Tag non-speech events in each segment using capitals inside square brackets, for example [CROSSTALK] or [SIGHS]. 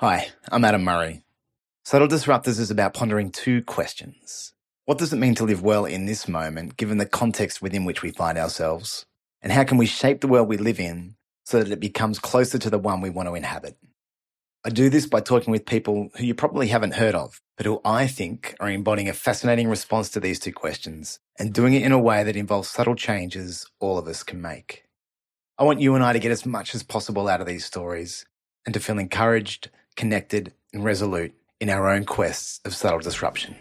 Hi, I'm Adam Murray. Subtle Disruptors is about pondering two questions. What does it mean to live well in this moment, given the context within which we find ourselves? And how can we shape the world we live in so that it becomes closer to the one we want to inhabit? I do this by talking with people who you probably haven't heard of, but who I think are embodying a fascinating response to these two questions and doing it in a way that involves subtle changes all of us can make. I want you and I to get as much as possible out of these stories and to feel encouraged, connected, and resolute in our own quests of subtle disruption.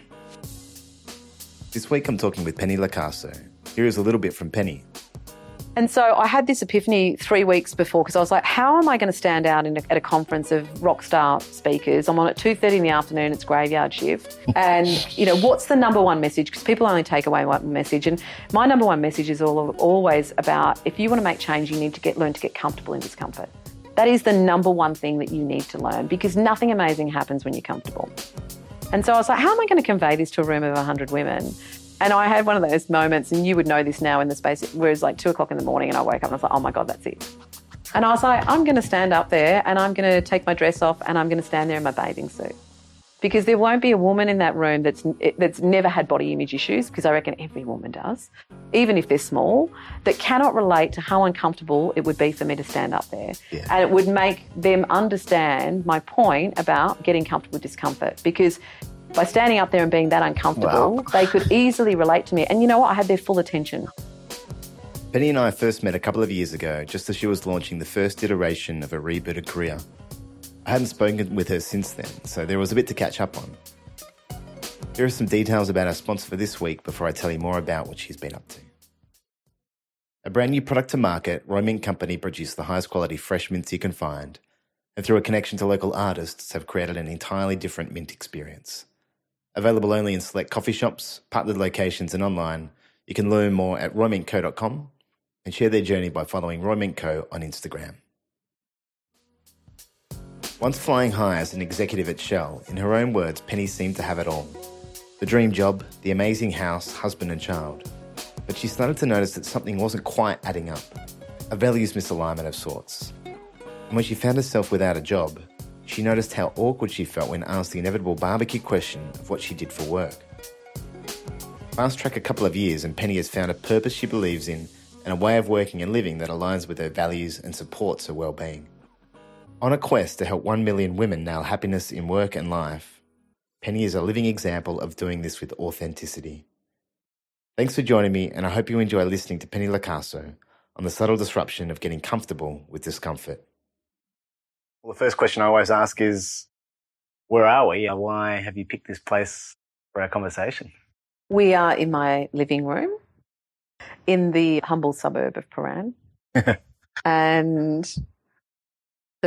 This week I'm talking with Penny Locaso. Here is a little bit from Penny. And so I had this epiphany three weeks before because I was like, how am I going to stand out a, at a conference of rock star speakers? I'm on at 2.30 in the afternoon, it's graveyard shift. [LAUGHS] and, you know, what's the number one message? Because people only take away one message. And my number one message is all, always about if you want to make change, you need to get learn to get comfortable in discomfort. That is the number one thing that you need to learn because nothing amazing happens when you're comfortable. And so I was like, how am I going to convey this to a room of 100 women? And I had one of those moments, and you would know this now in the space where it's like two o'clock in the morning, and I woke up and I was like, oh my God, that's it. And I was like, I'm going to stand up there and I'm going to take my dress off and I'm going to stand there in my bathing suit. Because there won't be a woman in that room that's, eh, that's never had body image issues, because I reckon every woman does, even if they're small, that cannot relate to how uncomfortable it would be for me to stand up there. Yeah. And it would make them understand my point about getting comfortable with discomfort. Because by standing up there and being that uncomfortable, wow. they could easily relate to me. And you know what? I had their full attention. Penny and I first met a couple of years ago, just as she was launching the first iteration of a rebooted career. I hadn't spoken with her since then, so there was a bit to catch up on. Here are some details about our sponsor for this week before I tell you more about what she's been up to. A brand new product to market, Roy Mint Company produced the highest quality fresh mints you can find, and through a connection to local artists, have created an entirely different mint experience. Available only in select coffee shops, partnered locations, and online, you can learn more at roymintco.com and share their journey by following Roy Mint Co on Instagram. Once flying high as an executive at Shell, in her own words, Penny seemed to have it all the dream job, the amazing house, husband, and child. But she started to notice that something wasn't quite adding up a values misalignment of sorts. And when she found herself without a job, she noticed how awkward she felt when asked the inevitable barbecue question of what she did for work. Fast track a couple of years, and Penny has found a purpose she believes in and a way of working and living that aligns with her values and supports her well-being. On a quest to help 1 million women nail happiness in work and life, Penny is a living example of doing this with authenticity. Thanks for joining me, and I hope you enjoy listening to Penny Locaso on the subtle disruption of getting comfortable with discomfort. Well, the first question I always ask is, where are we? Why have you picked this place for our conversation? We are in my living room in the humble suburb of Prahran. [LAUGHS] and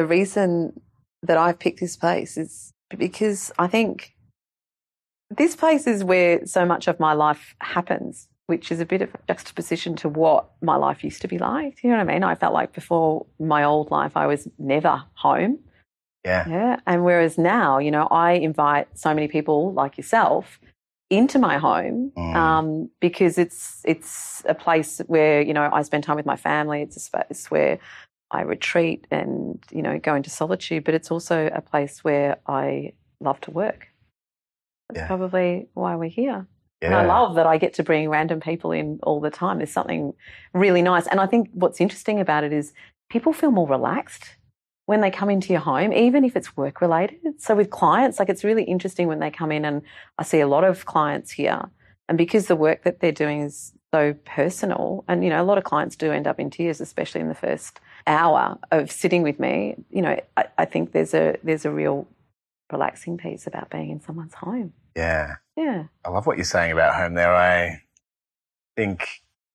the reason that I've picked this place is because I think this place is where so much of my life happens which is a bit of a juxtaposition to what my life used to be like. You know what I mean? I felt like before my old life, I was never home. Yeah. Yeah. And whereas now, you know, I invite so many people like yourself into my home mm. um, because it's it's a place where you know I spend time with my family. It's a space where I retreat and you know go into solitude, but it's also a place where I love to work. That's yeah. probably why we're here. Yeah. And I love that I get to bring random people in all the time. There's something really nice. And I think what's interesting about it is people feel more relaxed when they come into your home, even if it's work related. So with clients, like it's really interesting when they come in and I see a lot of clients here. And because the work that they're doing is so personal, and you know, a lot of clients do end up in tears, especially in the first hour of sitting with me. You know, I, I think there's a there's a real relaxing piece about being in someone's home. Yeah. Yeah. I love what you're saying about home there. I think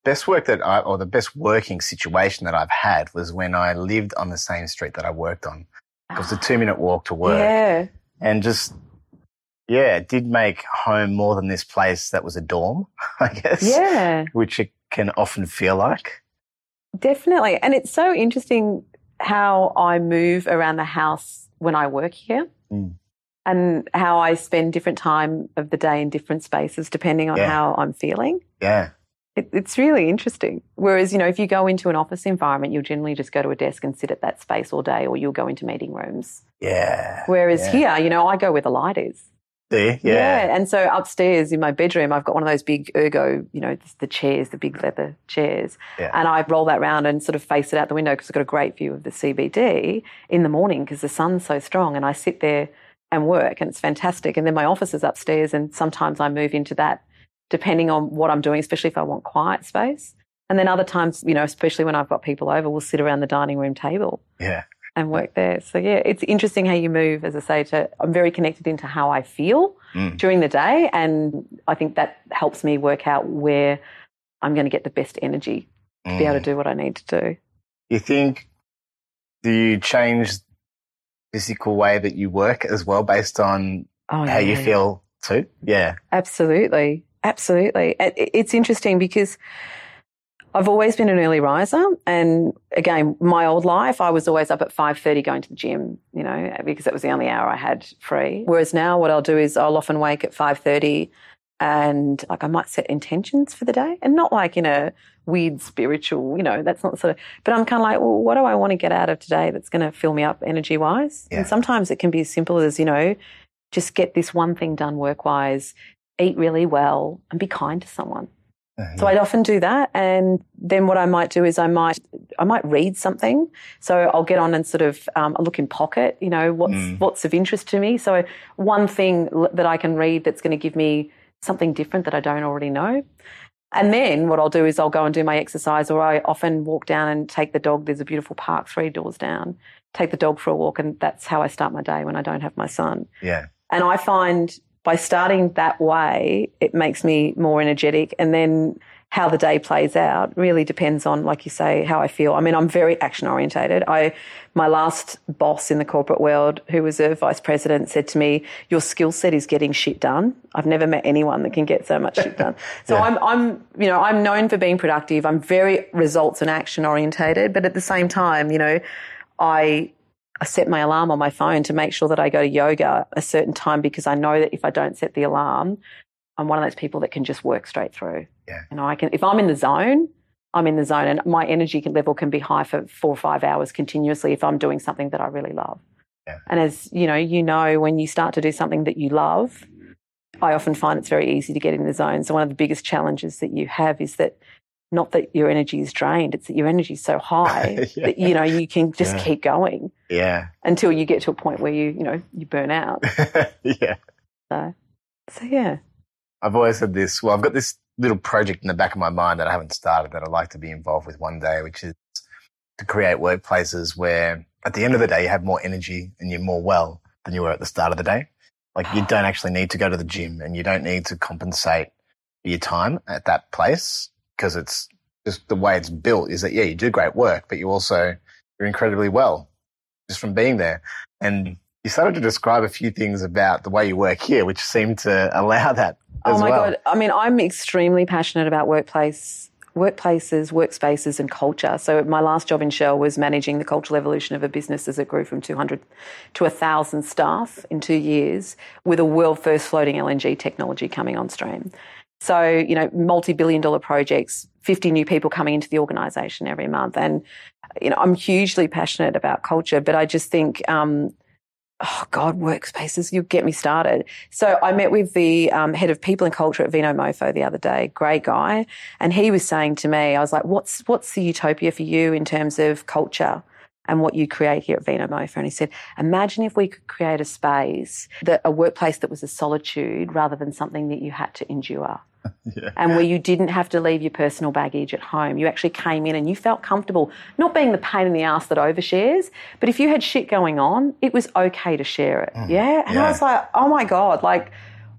best work that I, or the best working situation that I've had was when I lived on the same street that I worked on. It was a ah. two minute walk to work. Yeah. And just, yeah, it did make home more than this place that was a dorm, [LAUGHS] I guess. Yeah. Which it can often feel like. Definitely. And it's so interesting how I move around the house when I work here. Mm and how I spend different time of the day in different spaces depending on yeah. how I'm feeling. Yeah. It, it's really interesting. Whereas, you know, if you go into an office environment, you'll generally just go to a desk and sit at that space all day, or you'll go into meeting rooms. Yeah. Whereas yeah. here, you know, I go where the light is. Do you? Yeah. And so upstairs in my bedroom, I've got one of those big ergo, you know, the chairs, the big leather chairs. Yeah. And I roll that round and sort of face it out the window because I've got a great view of the CBD in the morning because the sun's so strong. And I sit there and work and it's fantastic. And then my office is upstairs and sometimes I move into that depending on what I'm doing, especially if I want quiet space. And then other times, you know, especially when I've got people over, we'll sit around the dining room table Yeah. And work there. So yeah, it's interesting how you move, as I say, to I'm very connected into how I feel Mm. during the day. And I think that helps me work out where I'm going to get the best energy to be able to Mm. do what I need to do. You think, do you change physical way that you work as well based on Oh, how you yeah. feel too? Yeah. Absolutely. Absolutely. It's interesting because I've always been an early riser. And again, my old life, I was always up at 5.30 going to the gym, you know, because that was the only hour I had free. Whereas now what I'll do is I'll often wake at 5.30 and like I might set intentions for the day and not like in a weird spiritual, you know, that's not sort of, but I'm kind of like, well, what do I want to get out of today that's going to fill me up energy wise? Yeah. And sometimes it can be as simple as, you know, just get this one thing done work wise, eat really well, and be kind to someone. So I'd often do that, and then what I might do is I might I might read something. So I'll get on and sort of um, I'll look in pocket, you know, what's Mm. what's of interest to me. So one thing that I can read that's going to give me something different that I don't already know. And then what I'll do is I'll go and do my exercise, or I often walk down and take the dog. There's a beautiful park three doors down. Take the dog for a walk, and that's how I start my day when I don't have my son. yeah. And I find by starting that way, it makes me more energetic. And then how the day plays out really depends on, like you say, how I feel. I mean, I'm very action orientated. I, my last boss in the corporate world, who was a vice president, said to me, "Your skill set is getting shit done." I've never met anyone that can get so much shit done. [LAUGHS] So Yeah. I'm, I'm, you know, I'm known for being productive. I'm very results and action orientated, but at the same time, you know, I I set my alarm on my phone to make sure that I go to yoga a certain time because I know that if I don't set the alarm, I'm one of those people that can just work straight through. Yeah. You know, I can if I'm in the zone, I'm in the zone, and my energy level can be high for four or five hours continuously if I'm doing something that I really love. Yeah. And as you know, you know when you start to do something that you love, I often find it's very easy to get in the zone. So one of the biggest challenges that you have is that not that your energy is drained, it's that your energy is so [LAUGHS] high Yeah. that you know you can just Yeah. keep going Yeah. until you get to a point where you you know you burn out. [LAUGHS] yeah. So, so yeah, I've always said this. Well, I've got this little project in the back of my mind that I haven't started that I'd like to be involved with one day, which is to create workplaces where at the end of the day you have more energy and you're more well than you were at the start of the day. Like you [GASPS] don't actually need to go to the gym and you don't need to compensate for your time at that place because it's just the way it's built is that, yeah, you do great work, but you also, you're incredibly well just from being there. And you started to describe a few things about the way you work here, which seem to [LAUGHS] allow that oh my well. god! I mean, I'm extremely passionate about workplace, workplaces, workspaces, and culture. So my last job in Shell was managing the cultural evolution of a business as it grew from 200 to 1,000 staff in two years, with a world first floating LNG technology coming on stream. So, you know, multi billion dollar projects, 50 new people coming into the organization every month. And, you know, I'm hugely passionate about culture, but I just think, um, oh God, workspaces, you get me started. So I met with the um, head of people and culture at Vino Mofo the other day, great guy. And he was saying to me, I was like, what's, what's the utopia for you in terms of culture? And what you create here at Vino Mofo. And he said, imagine if we could create a space that a workplace that was a solitude rather than something that you had to endure [LAUGHS] Yeah. and where you didn't have to leave your personal baggage at home. You actually came in and you felt comfortable, not being the pain in the ass that overshares, but if you had shit going on, it was okay to share it. yeah. And yeah. I was like, oh my God, like,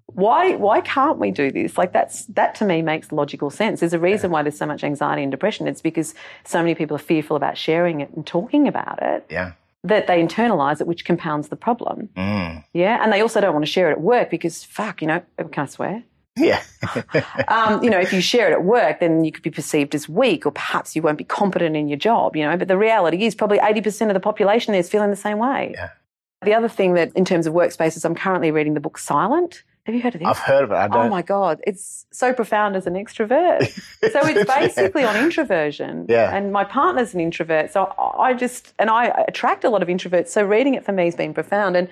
why why can't we do this? Like that's that to me makes logical sense. There's a reason why there's so much anxiety and depression. It's because so many people are fearful about sharing it and talking about it Yeah. that they internalize it, which compounds the problem. Mm. Yeah. And they also don't want to share it at work because fuck, you know, can I swear? Yeah. [LAUGHS] um, you know, if you share it at work, then you could be perceived as weak, or perhaps you won't be competent in your job. You know, but the reality is probably eighty percent of the population there is feeling the same way. Yeah. The other thing that, in terms of workspaces, I'm currently reading the book Silent. Have you heard of this? I've heard of it. I don't. Oh my God, it's so profound as an extrovert. so it's [LAUGHS] basically on introversion. Yeah. And my partner's an introvert. So I just, and I attract a lot of introverts. So reading it for me has been profound. And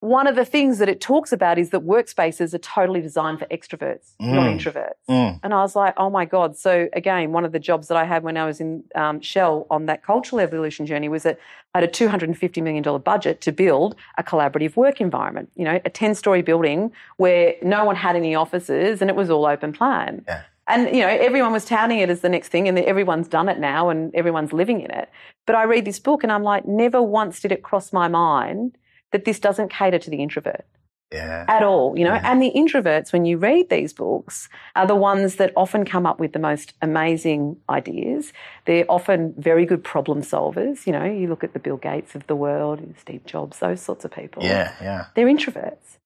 one of the things that it talks about is that workspaces are totally designed for extroverts, not Mm. introverts. Mm. And I was like, oh my God. So again, one of the jobs that I had when I was in um, Shell on that cultural evolution journey was that I had a $250 million budget to build a collaborative work environment, you know, a 10 story building where no one had any offices and it was all open plan. Yeah. And, you know, everyone was touting it as the next thing and everyone's done it now and everyone's living in it. But I read this book and I'm like, never once did it cross my mind that this doesn't cater to the introvert Yeah. at all, you know. Yeah. And the introverts, when you read these books, are the ones that often come up with the most amazing ideas. They're often very good problem solvers. You know, you look at the Bill Gates of the world, Steve Jobs, those sorts of people. Yeah. Yeah. They're introverts.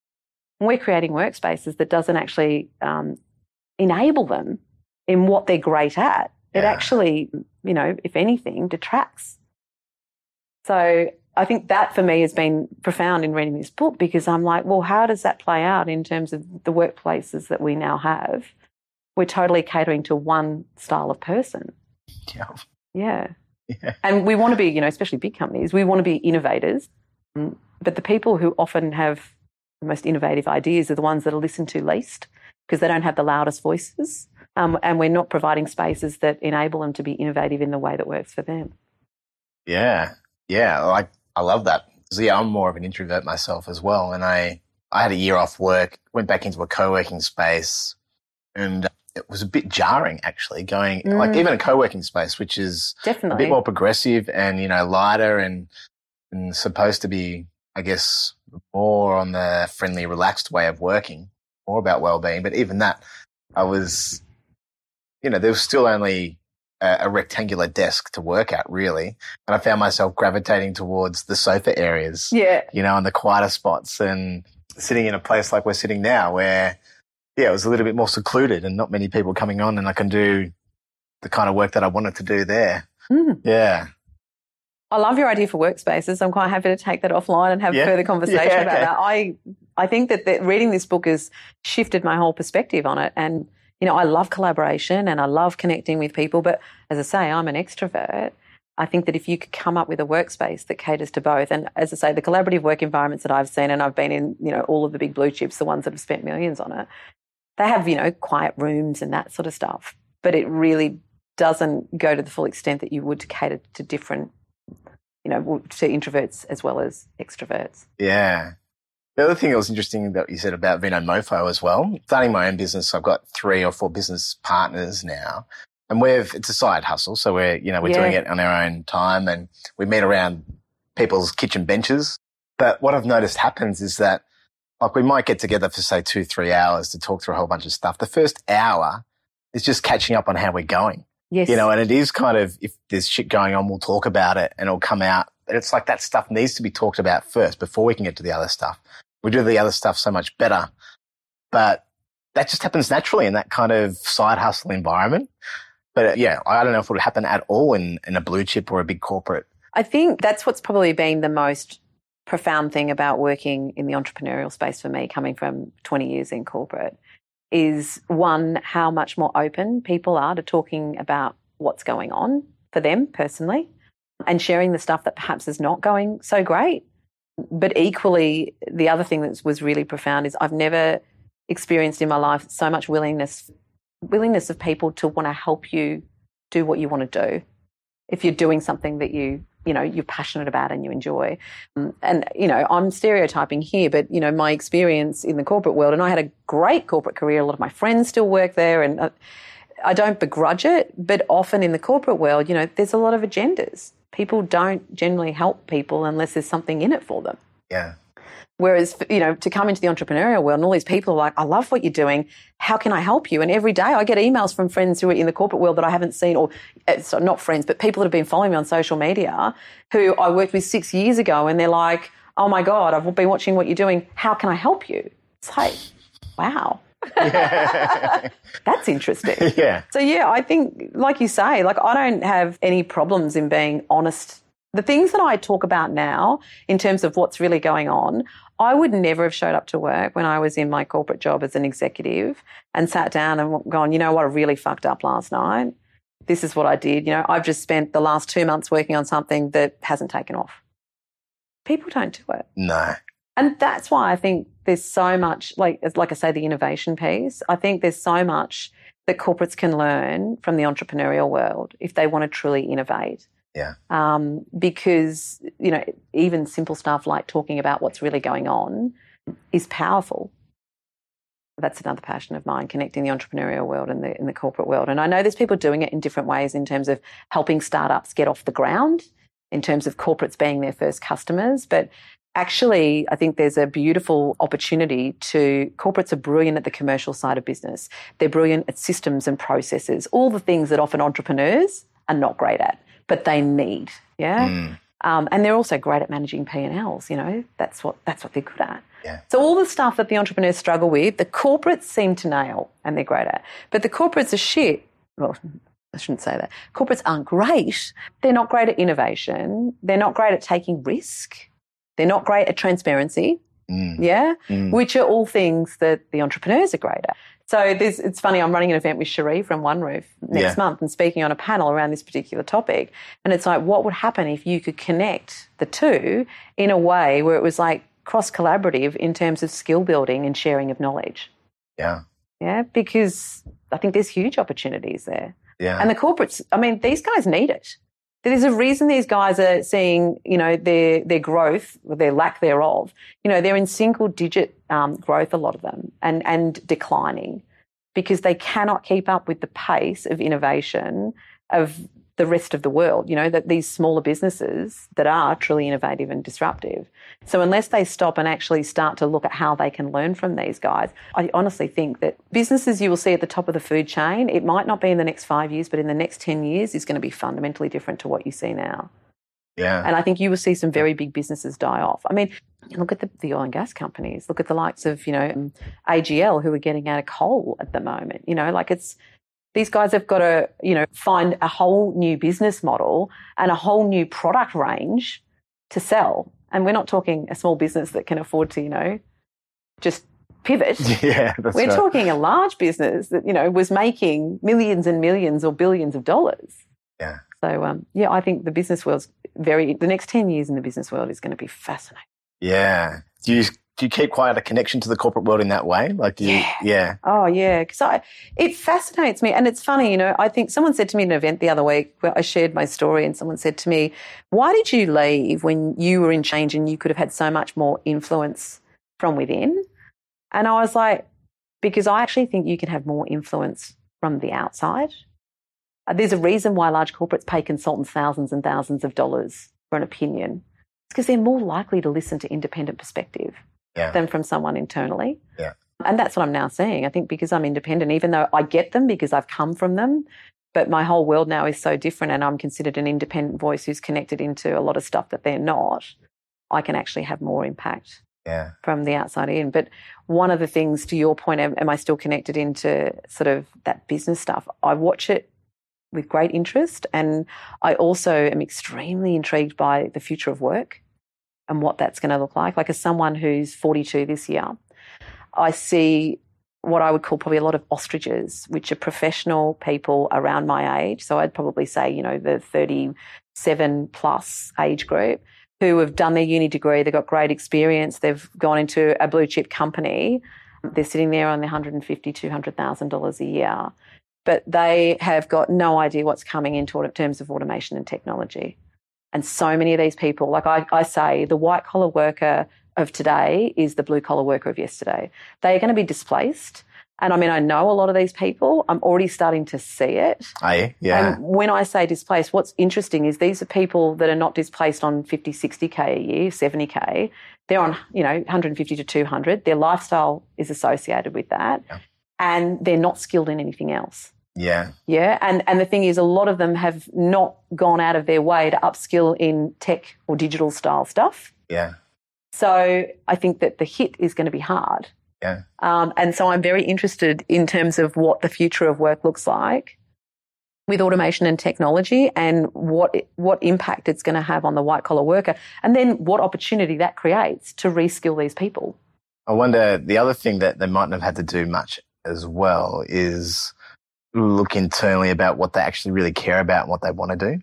And we're creating workspaces that doesn't actually um, enable them in what they're great at. It Yeah. actually, you know, if anything, detracts. So I think that for me has been profound in reading this book because I'm like, well, how does that play out in terms of the workplaces that we now have? We're totally catering to one style of person. Yeah. Yeah. Yeah. And we want to be, you know, especially big companies, we want to be innovators. Um, But the people who often have the most innovative ideas are the ones that are listened to least because they don't have the loudest voices. Um, and we're not providing spaces that enable them to be innovative in the way that works for them. Yeah. Yeah. Like I love that. 'Cause, yeah, I'm more of an introvert myself as well. And I, I had a year off work, went back into a co-working space and it was a bit jarring actually going like Mm. even a co-working space, which is Definitely. a bit more progressive and, you know, lighter and, and supposed to be, I guess, more on the friendly, relaxed way of working, more about well-being. But even that, I was, you know, there was still only a, a rectangular desk to work at really. And I found myself gravitating towards the sofa areas, yeah. you know, and the quieter spots and sitting in a place like we're sitting now where, yeah, it was a little bit more secluded and not many people coming on and I can do the kind of work that I wanted to do there. Mm. Yeah. I love your idea for workspaces. I'm quite happy to take that offline and have Yeah. further [LAUGHS] conversation Yeah, about that. I I think that, that reading this book has shifted my whole perspective on it. And you know, I love collaboration and I love connecting with people. But as I say, I'm an extrovert. I think that if you could come up with a workspace that caters to both, and as I say, the collaborative work environments that I've seen, and I've been in, you know, all of the big blue chips, the ones that have spent millions on it, they have, you know, quiet rooms and that sort of stuff. But it really doesn't go to the full extent that you would to cater to different you know, to introverts as well as extroverts. Yeah. The other thing that was interesting that you said about Vino Mofo as well. Starting my own business, I've got three or four business partners now. And we've, it's a side hustle. So we're, you know, we're Yeah. doing it on our own time and we meet around people's kitchen benches. But what I've noticed happens is that like we might get together for say two, three hours to talk through a whole bunch of stuff. The first hour is just catching up on how we're going Yes. you know, and it is kind of, if there's shit going on, we'll talk about it and it'll come out. But it's like that stuff needs to be talked about first before we can get to the other stuff. We do the other stuff so much better, but that just happens naturally in that kind of side hustle environment. But uh, yeah, I don't know if it would happen at all in, in a blue chip or a big corporate. I think that's what's probably been the most profound thing about working in the entrepreneurial space for me, coming from 20 years in corporate, is one, how much more open people are to talking about what's going on for them personally and sharing the stuff that perhaps is not going so great. But equally, the other thing that was really profound is I've never experienced in my life so much willingness willingness of people to want to help you do what you want to do. If you're doing something that you you know you're passionate about and you enjoy. Um, and you know i'm stereotyping here but you know my experience in the corporate world and i had a great corporate career a lot of my friends still work there and uh, i don't begrudge it but often in the corporate world you know there's a lot of agendas people don't generally help people unless there's something in it for them Yeah. Whereas, you know, to come into the entrepreneurial world and all these people are like, I love what you're doing. How can I help you? And every day I get emails from friends who are in the corporate world that I haven't seen, or uh, so not friends, but people that have been following me on social media who I worked with six years ago. And they're like, oh my God, I've been watching what you're doing. How can I help you? It's like, wow. [LAUGHS] That's interesting. [LAUGHS] yeah. So yeah, I think, like you say, like I don't have any problems in being honest. The things that I talk about now, in terms of what's really going on, I would never have showed up to work when I was in my corporate job as an executive and sat down and gone, you know what, I really fucked up last night. This is what I did. You know, I've just spent the last two months working on something that hasn't taken off. People don't do it. No. And that's why I think there's so much, like, like I say, the innovation piece. I think there's so much that corporates can learn from the entrepreneurial world if they want to truly innovate. Yeah. Um, because, you know, even simple stuff like talking about what's really going on is powerful. That's another passion of mine, connecting the entrepreneurial world and the, in the corporate world. And I know there's people doing it in different ways in terms of helping startups get off the ground, in terms of corporates being their first customers. But actually, I think there's a beautiful opportunity to corporates are brilliant at the commercial side of business. They're brilliant at systems and processes, all the things that often entrepreneurs are not great at but they need. Yeah. Mm. Um, and they're also great at managing P and Ls. You know, that's what that's what they're good at. Yeah. So all the stuff that the entrepreneurs struggle with, the corporates seem to nail, and they're great at. But the corporates are shit. Well, I shouldn't say that. Corporates aren't great. They're not great at innovation. They're not great at taking risk. They're not great at transparency. Mm. Yeah, Mm. which are all things that the entrepreneurs are great at. So there's, it's funny, I'm running an event with Cherie from One Roof next Yeah. month and speaking on a panel around this particular topic. And it's like, what would happen if you could connect the two in a way where it was like cross collaborative in terms of skill building and sharing of knowledge? Yeah. Yeah, because I think there's huge opportunities there. Yeah. And the corporates, I mean, these guys need it. There's a reason these guys are seeing, you know, their their growth, or their lack thereof. You know, they're in single digit um, growth, a lot of them, and and declining because they cannot keep up with the pace of innovation of the rest of the world. You know, that these smaller businesses that are truly innovative and disruptive. So unless they stop and actually start to look at how they can learn from these guys, I honestly think that businesses you will see at the top of the food chain, it might not be in the next five years, but in the next 10 years is going to be fundamentally different to what you see now. yeah. And I think you will see some very big businesses die off. I mean, look at the, the oil and gas companies. Look at the likes of, you know, um, AGL who are getting out of coal at the moment. You know, like it's, these guys have got to, you know, find a whole new business model and a whole new product range to sell. And we're not talking a small business that can afford to, you know, just pivot. [LAUGHS] yeah. That's We're right. talking a large business that, you know, was making millions and millions or billions of dollars. Yeah. So, um, yeah, I think the business world's very, the next 10 years in the business world is going to be fascinating. Yeah. Do you do you keep quite a connection to the corporate world in that way? Like, do you? Yeah. Yeah. Oh, yeah. Because I, it fascinates me. And it's funny, you know, I think someone said to me at an event the other week where I shared my story and someone said to me, why did you leave when you were in change and you could have had so much more influence from within? And I was like, because I actually think you can have more influence from the outside. Uh, There's a reason why large corporates pay consultants thousands and thousands of dollars for an opinion. It's because they're more likely to listen to independent perspective Yeah. than from someone internally. Yeah. And that's what I'm now seeing. I think because I'm independent, even though I get them because I've come from them, but my whole world now is so different and I'm considered an independent voice who's connected into a lot of stuff that they're not, I can actually have more impact Yeah. from the outside in. But one of the things, to your point, am, am I still connected into sort of that business stuff? I watch it with great interest. And I also am extremely intrigued by the future of work and what that's going to look like. Like, as someone who's 42 this year, I see what I would call probably a lot of ostriches, which are professional people around my age. So I'd probably say, you know, the 37 plus age group who have done their uni degree, they've got great experience, they've gone into a blue chip company, they're sitting there on the $150,000, $200,000 a year, but they have got no idea what's coming in terms of automation and technology. And so many of these people, like I, I say, the white collar worker of today is the blue collar worker of yesterday. They are going to be displaced. And I mean, I know a lot of these people. I'm already starting to see it. I yeah. And when I say displaced, what's interesting is these are people that are not displaced on 50, 60K a year, 70K. They're on, you know, 150 to 200. Their lifestyle is associated with that. Yeah. And they're not skilled in anything else. Yeah. Yeah. And, and the thing is, a lot of them have not gone out of their way to upskill in tech or digital style stuff. Yeah. So I think that the hit is going to be hard. Yeah. Um, and so I'm very interested in terms of what the future of work looks like with automation and technology and what what impact it's going to have on the white collar worker and then what opportunity that creates to reskill these people. I wonder the other thing that they mightn't have had to do much as well is look internally about what they actually really care about and what they want to do.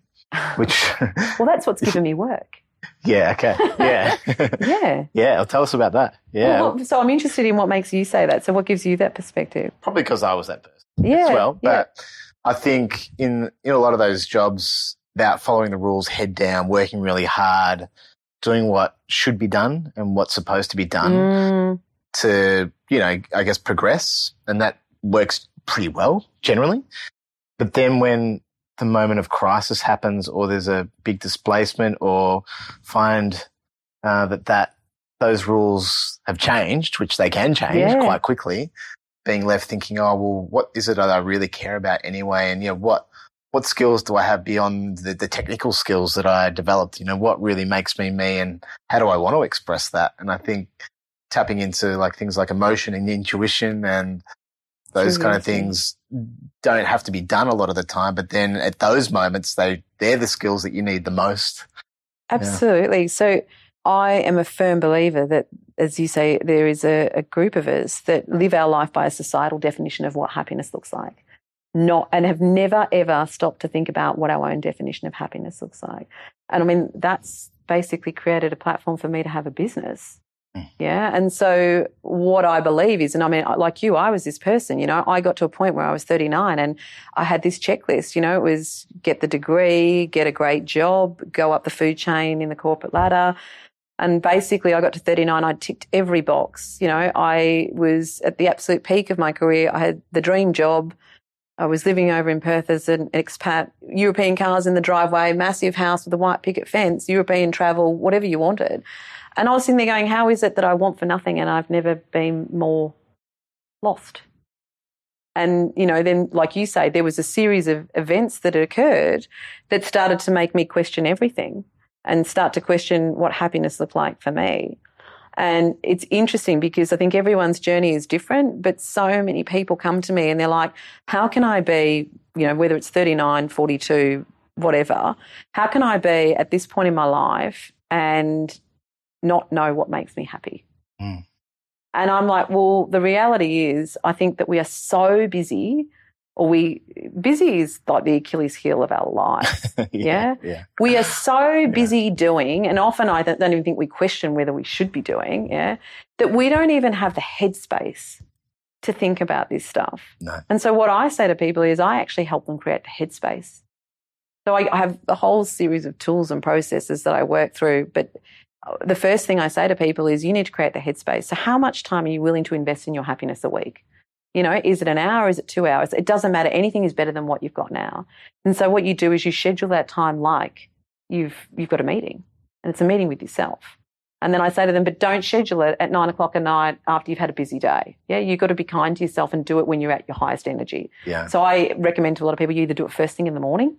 Which [LAUGHS] [LAUGHS] well, that's what's given me work. Yeah. Okay. Yeah. [LAUGHS] yeah. Yeah. Well, tell us about that. Yeah. Well, so I'm interested in what makes you say that. So what gives you that perspective? Probably because I was that person. Yeah. As well, yeah. but I think in in a lot of those jobs, about following the rules, head down, working really hard, doing what should be done and what's supposed to be done Mm, to you know, I guess progress, and that works pretty well generally. But then when the moment of crisis happens, or there's a big displacement, or find uh, that that those rules have changed, which they can change Yeah. quite quickly, being left thinking, oh well, what is it that I really care about anyway? And you know, what what skills do I have beyond the, the technical skills that I developed? You know, what really makes me me, and how do I want to express that? And I think tapping into like things like emotion and intuition and those True, kind of things don't have to be done a lot of the time. But then at those moments, they they're the skills that you need the most. absolutely. So I am a firm believer that, as you say, there is a, a group of us that live our life by a societal definition of what happiness looks like. Not and have never ever stopped to think about what our own definition of happiness looks like. And I mean, that's basically created a platform for me to have a business. Yeah. And so what I believe is, and I mean, like you, I was this person, you know, I got to a point where I was 39 and I had this checklist, you know, it was get the degree, get a great job, go up the food chain in the corporate ladder. And basically I got to 39, I ticked every box. You know, I was at the absolute peak of my career. I had the dream job. I was living over in Perth as an expat, European cars in the driveway, massive house with a white picket fence, European travel, whatever you wanted. And I was sitting there going, how is it that I want for nothing and I've never been more lost? And, you know, then, like you say, there was a series of events that occurred that started to make me question everything and start to question what happiness looked like for me. And it's interesting because I think everyone's journey is different, but so many people come to me and they're like, how can I be, you know, whether it's 39, 42, whatever, how can I be at this point in my life and not know what makes me happy? Mm. And I'm like, well, the reality is, I think that we are so busy, or we, busy is like the Achilles heel of our life. [LAUGHS] Yeah. Yeah. We are so busy doing, and often I don't don't even think we question whether we should be doing, yeah, that we don't even have the headspace to think about this stuff. No. And so what I say to people is I actually help them create the headspace. So I, I have a whole series of tools and processes that I work through, but the first thing I say to people is you need to create the headspace. So how much time are you willing to invest in your happiness a week? You know, is it an hour? Is it two hours? It doesn't matter. Anything is better than what you've got now. And so what you do is you schedule that time like you've you've got a meeting, and it's a meeting with yourself. And then I say to them, but don't schedule it at nine o'clock at night after you've had a busy day. Yeah, you've got to be kind to yourself and do it when you're at your highest energy. Yeah. So I recommend to a lot of people you either do it first thing in the morning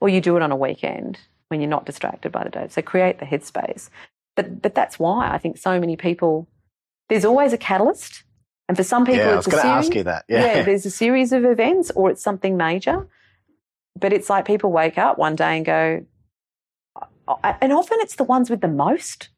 or you do it on a weekend when you're not distracted by the day. So create the headspace. But but that's why I think so many people there's always a catalyst. And for some people Yeah, I it's was a going to series. ask you that. Yeah. there's a series of events or it's something major. But it's like people wake up one day and go and often it's the ones with the most.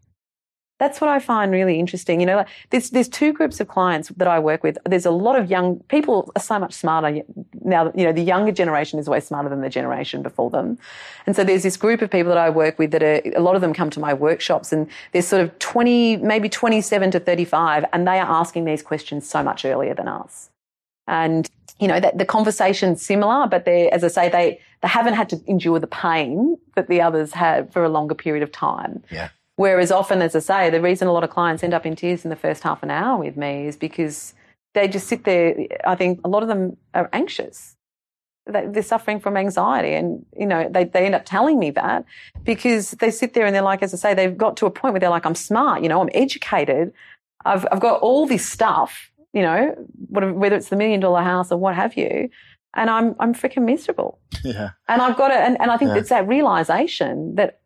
That's what I find really interesting. You know, there's there's two groups of clients that I work with. There's a lot of young people are so much smarter now. You know, the younger generation is always smarter than the generation before them, and so there's this group of people that I work with that are a lot of them come to my workshops, and they're sort of 20, maybe 27 to 35, and they are asking these questions so much earlier than us. And you know, that the conversation's similar, but they, as I say, they they haven't had to endure the pain that the others have for a longer period of time. Yeah. Whereas often, as I say, the reason a lot of clients end up in tears in the first half an hour with me is because they just sit there. I think a lot of them are anxious. They- They're suffering from anxiety. And, you know, they, they end up telling me that because they sit there and they're like, as I say, they've got to a point where they're like, I'm smart, you know, I'm educated. I've, I've got all this stuff, you know, whether it's the million dollar house or what have you. And I'm, I'm freaking miserable. [LAUGHS] Yeah. And I've got to, and, and I think Yeah. it's that realization that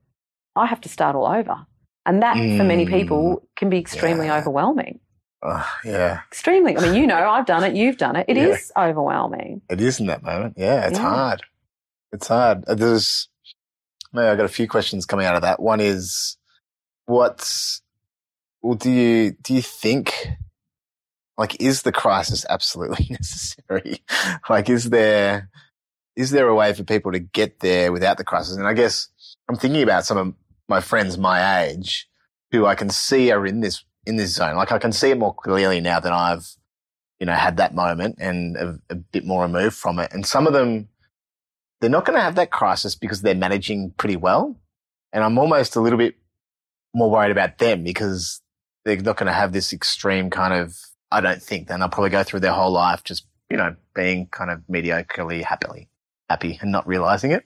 I have to start all over. And that for many Mm. people can be extremely Yeah. overwhelming. Oh, yeah. Extremely. I mean, you know, I've done it, you've done it. It is Yeah. overwhelming. It is in that moment. Yeah. It's Yeah. hard. It's hard. Uh, There's, maybe I've got a few questions coming out of that. One is, what's, well, do you, do you think, like, is the crisis absolutely [LAUGHS] necessary? like, is there, is there a way for people to get there without the crisis? And I guess I'm thinking about some of my friends my age who I can see are in this, in this zone. Like, I can see it more clearly now than I've, you know, had that moment and a, a bit more removed from it. And some of them, they're not going to have that crisis because they're managing pretty well. And I'm almost a little bit more worried about them because they're not going to have this extreme kind of, I don't think, then they'll probably go through their whole life just, you know, being kind of mediocrely happily happy and not realizing it.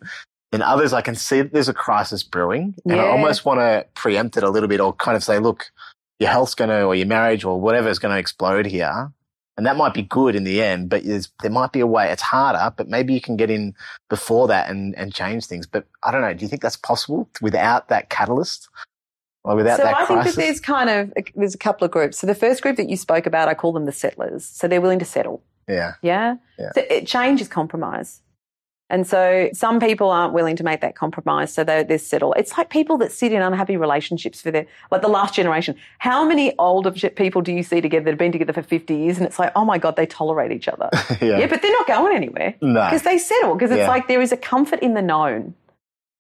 And others, I can see that there's a crisis brewing and I almost want to preempt it a little bit or kind of say, look, your health's going to, or your marriage or whatever is going to explode here. And that might be good in the end, but there might be a way. It's harder, but maybe you can get in before that and, and change things. But I don't know. Do you think that's possible without that catalyst or without so that I think that there's kind of there's a couple of groups. So the first group that you spoke about, I call them the settlers. So they're willing to settle. yeah. Yeah. Yeah. So it, change is compromise. And so some people aren't willing to make that compromise. So they, they settle. It's like people that sit in unhappy relationships for their, like the last generation. How many older people do you see together that have been together for 50 years? And it's like, oh my God, they tolerate each other. [LAUGHS] yeah. yeah, but they're not going anywhere No. because they settle because it's Yeah. like there is a comfort in the known.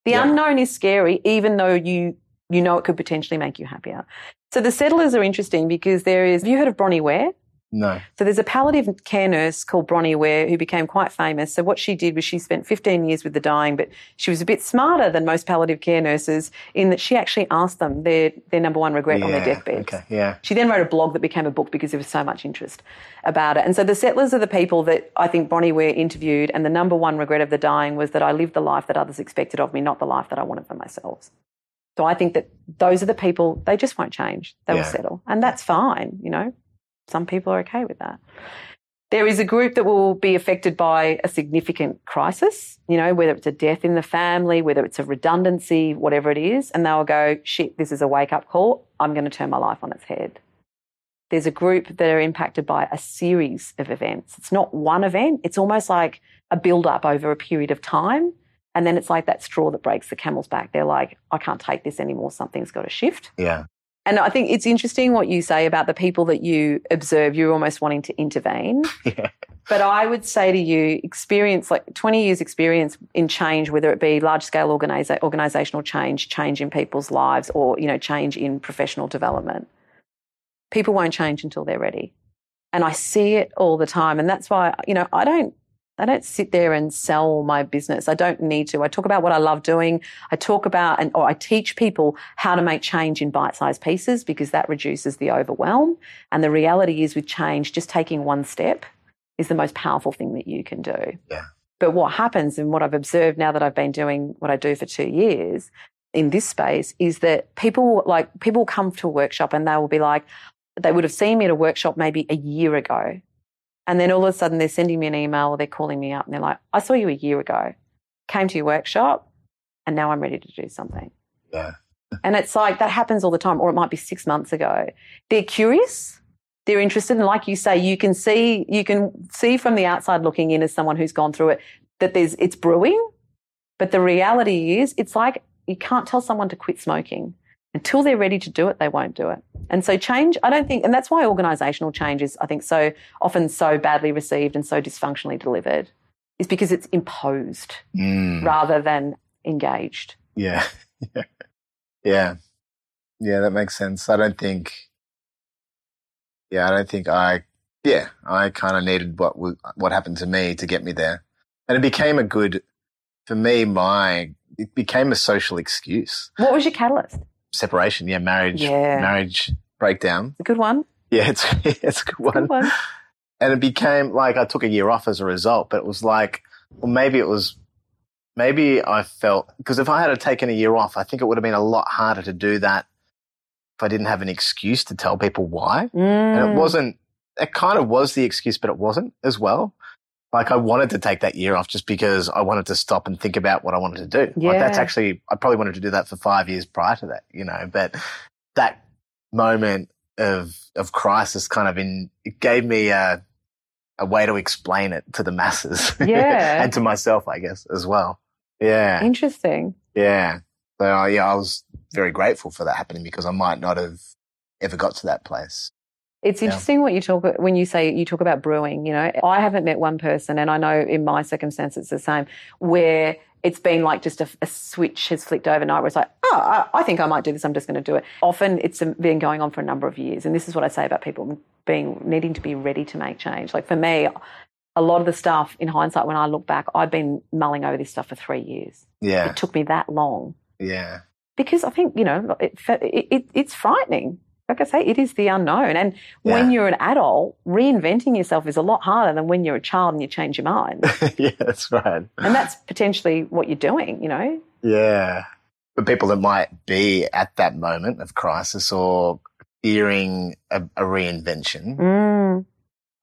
The Yeah. unknown is scary, even though you you know it could potentially make you happier. So the settlers are interesting because there is. Have you heard of Bronnie Ware? No. So there's a palliative care nurse called Bronnie Ware who became quite famous. So what she did was she spent 15 years with the dying, but she was a bit smarter than most palliative care nurses in that she actually asked them their their number one regret on their Yeah. deathbed. Okay. Yeah. She then wrote a blog that became a book because there was so much interest about it. And so the settlers are the people that I think Bronnie Ware interviewed, and the number one regret of the dying was that I lived the life that others expected of me, not the life that I wanted for myself. So I think that those are the people, they just won't change. They will settle. And that's fine, you know. Some people are okay with that. There is a group that will be affected by a significant crisis, you know, whether it's a death in the family, whether it's a redundancy, whatever it is, and they'll go, shit, this is a wake up call. I'm going to turn my life on its head. There's a group that are impacted by a series of events. It's not one event, it's almost like a build up over a period of time. And then it's like that straw that breaks the camel's back. They're like, I can't take this anymore. Something's got to shift. Yeah. And I think it's interesting what you say about the people that you observe, you're almost wanting to intervene. [LAUGHS] Yeah. But I would say to you, experience, like 20 years experience in change, whether it be large scale organisa- organizational change, change in people's lives, or, you know, change in professional development. People won't change until they're ready. And I see it all the time. And that's why, you know, I don't, I don't sit there and sell my business. I don't need to. I talk about what I love doing. I talk about and or I teach people how to make change in bite-sized pieces because that reduces the overwhelm. And the reality is with change, just taking one step is the most powerful thing that you can do. Yeah. But what happens and what I've observed now that I've been doing what I do for two years in this space is that people like people come to a workshop and they will be like, they would have seen me at a workshop maybe a year ago. And then all of a sudden they're sending me an email or they're calling me up and they're like, I saw you a year ago, came to your workshop, and now I'm ready to do something. Yeah. [LAUGHS] And it's like that happens all the time, or it might be six months ago. They're curious, they're interested, and like you say, you can see you can see from the outside looking in as someone who's gone through it that there's it's brewing. But the reality is it's like you can't tell someone to quit smoking. Until they're ready to do it, they won't do it. And so change, I don't think, and that's why organisational change is, I think, so often so badly received and so dysfunctionally delivered, is because it's imposed Mm. rather than engaged. Yeah. [LAUGHS] yeah. Yeah, Yeah, that makes sense. I don't think, yeah, I don't think I, yeah, I kind of needed what, what happened to me to get me there. And it became a good, for me, my, it became a social excuse. What was your catalyst? Separation. Yeah. Marriage, Yeah. marriage breakdown. It's a good one. Yeah. It's, [LAUGHS] it's a good one. Good one. and it became like I took a year off as a result, but it was like, well, maybe it was, maybe I felt, because if I had taken a year off, I think it would have been a lot harder to do that if I didn't have an excuse to tell people why. And Mm. it wasn't, it kind of was the excuse, but it wasn't as well. Like I wanted to take that year off just because I wanted to stop and think about what I wanted to do. Like that's actually, I probably wanted to do that for five years prior to that, you know, but that moment of, of crisis kind of in, it gave me a, a way to explain it to the masses. [LAUGHS] Yeah. and to myself, I guess, as well. Yeah. Interesting. Yeah. So uh, yeah, I was very grateful for that happening because I might not have ever got to that place. It's Yeah. interesting what you talk when you say you talk about brewing. You know, I haven't met one person, and I know in my circumstance it's the same, where it's been like just a, a switch has flicked overnight where it's like, oh, I, I think I might do this. I'm just going to do it. Often it's been going on for a number of years, and this is what I say about people being needing to be ready to make change. Like for me, a lot of the stuff in hindsight, when I look back, I've been mulling over this stuff for three years. Yeah. It took me that long Yeah. because I think you know it, it, it, it's frightening. Like I say, it is the unknown, and when you're an adult, reinventing yourself is a lot harder than when you're a child and you change your mind. [LAUGHS] yeah, that's right. and that's potentially what you're doing. You know, Yeah. For people that might be at that moment of crisis or fearing a, a reinvention, mm.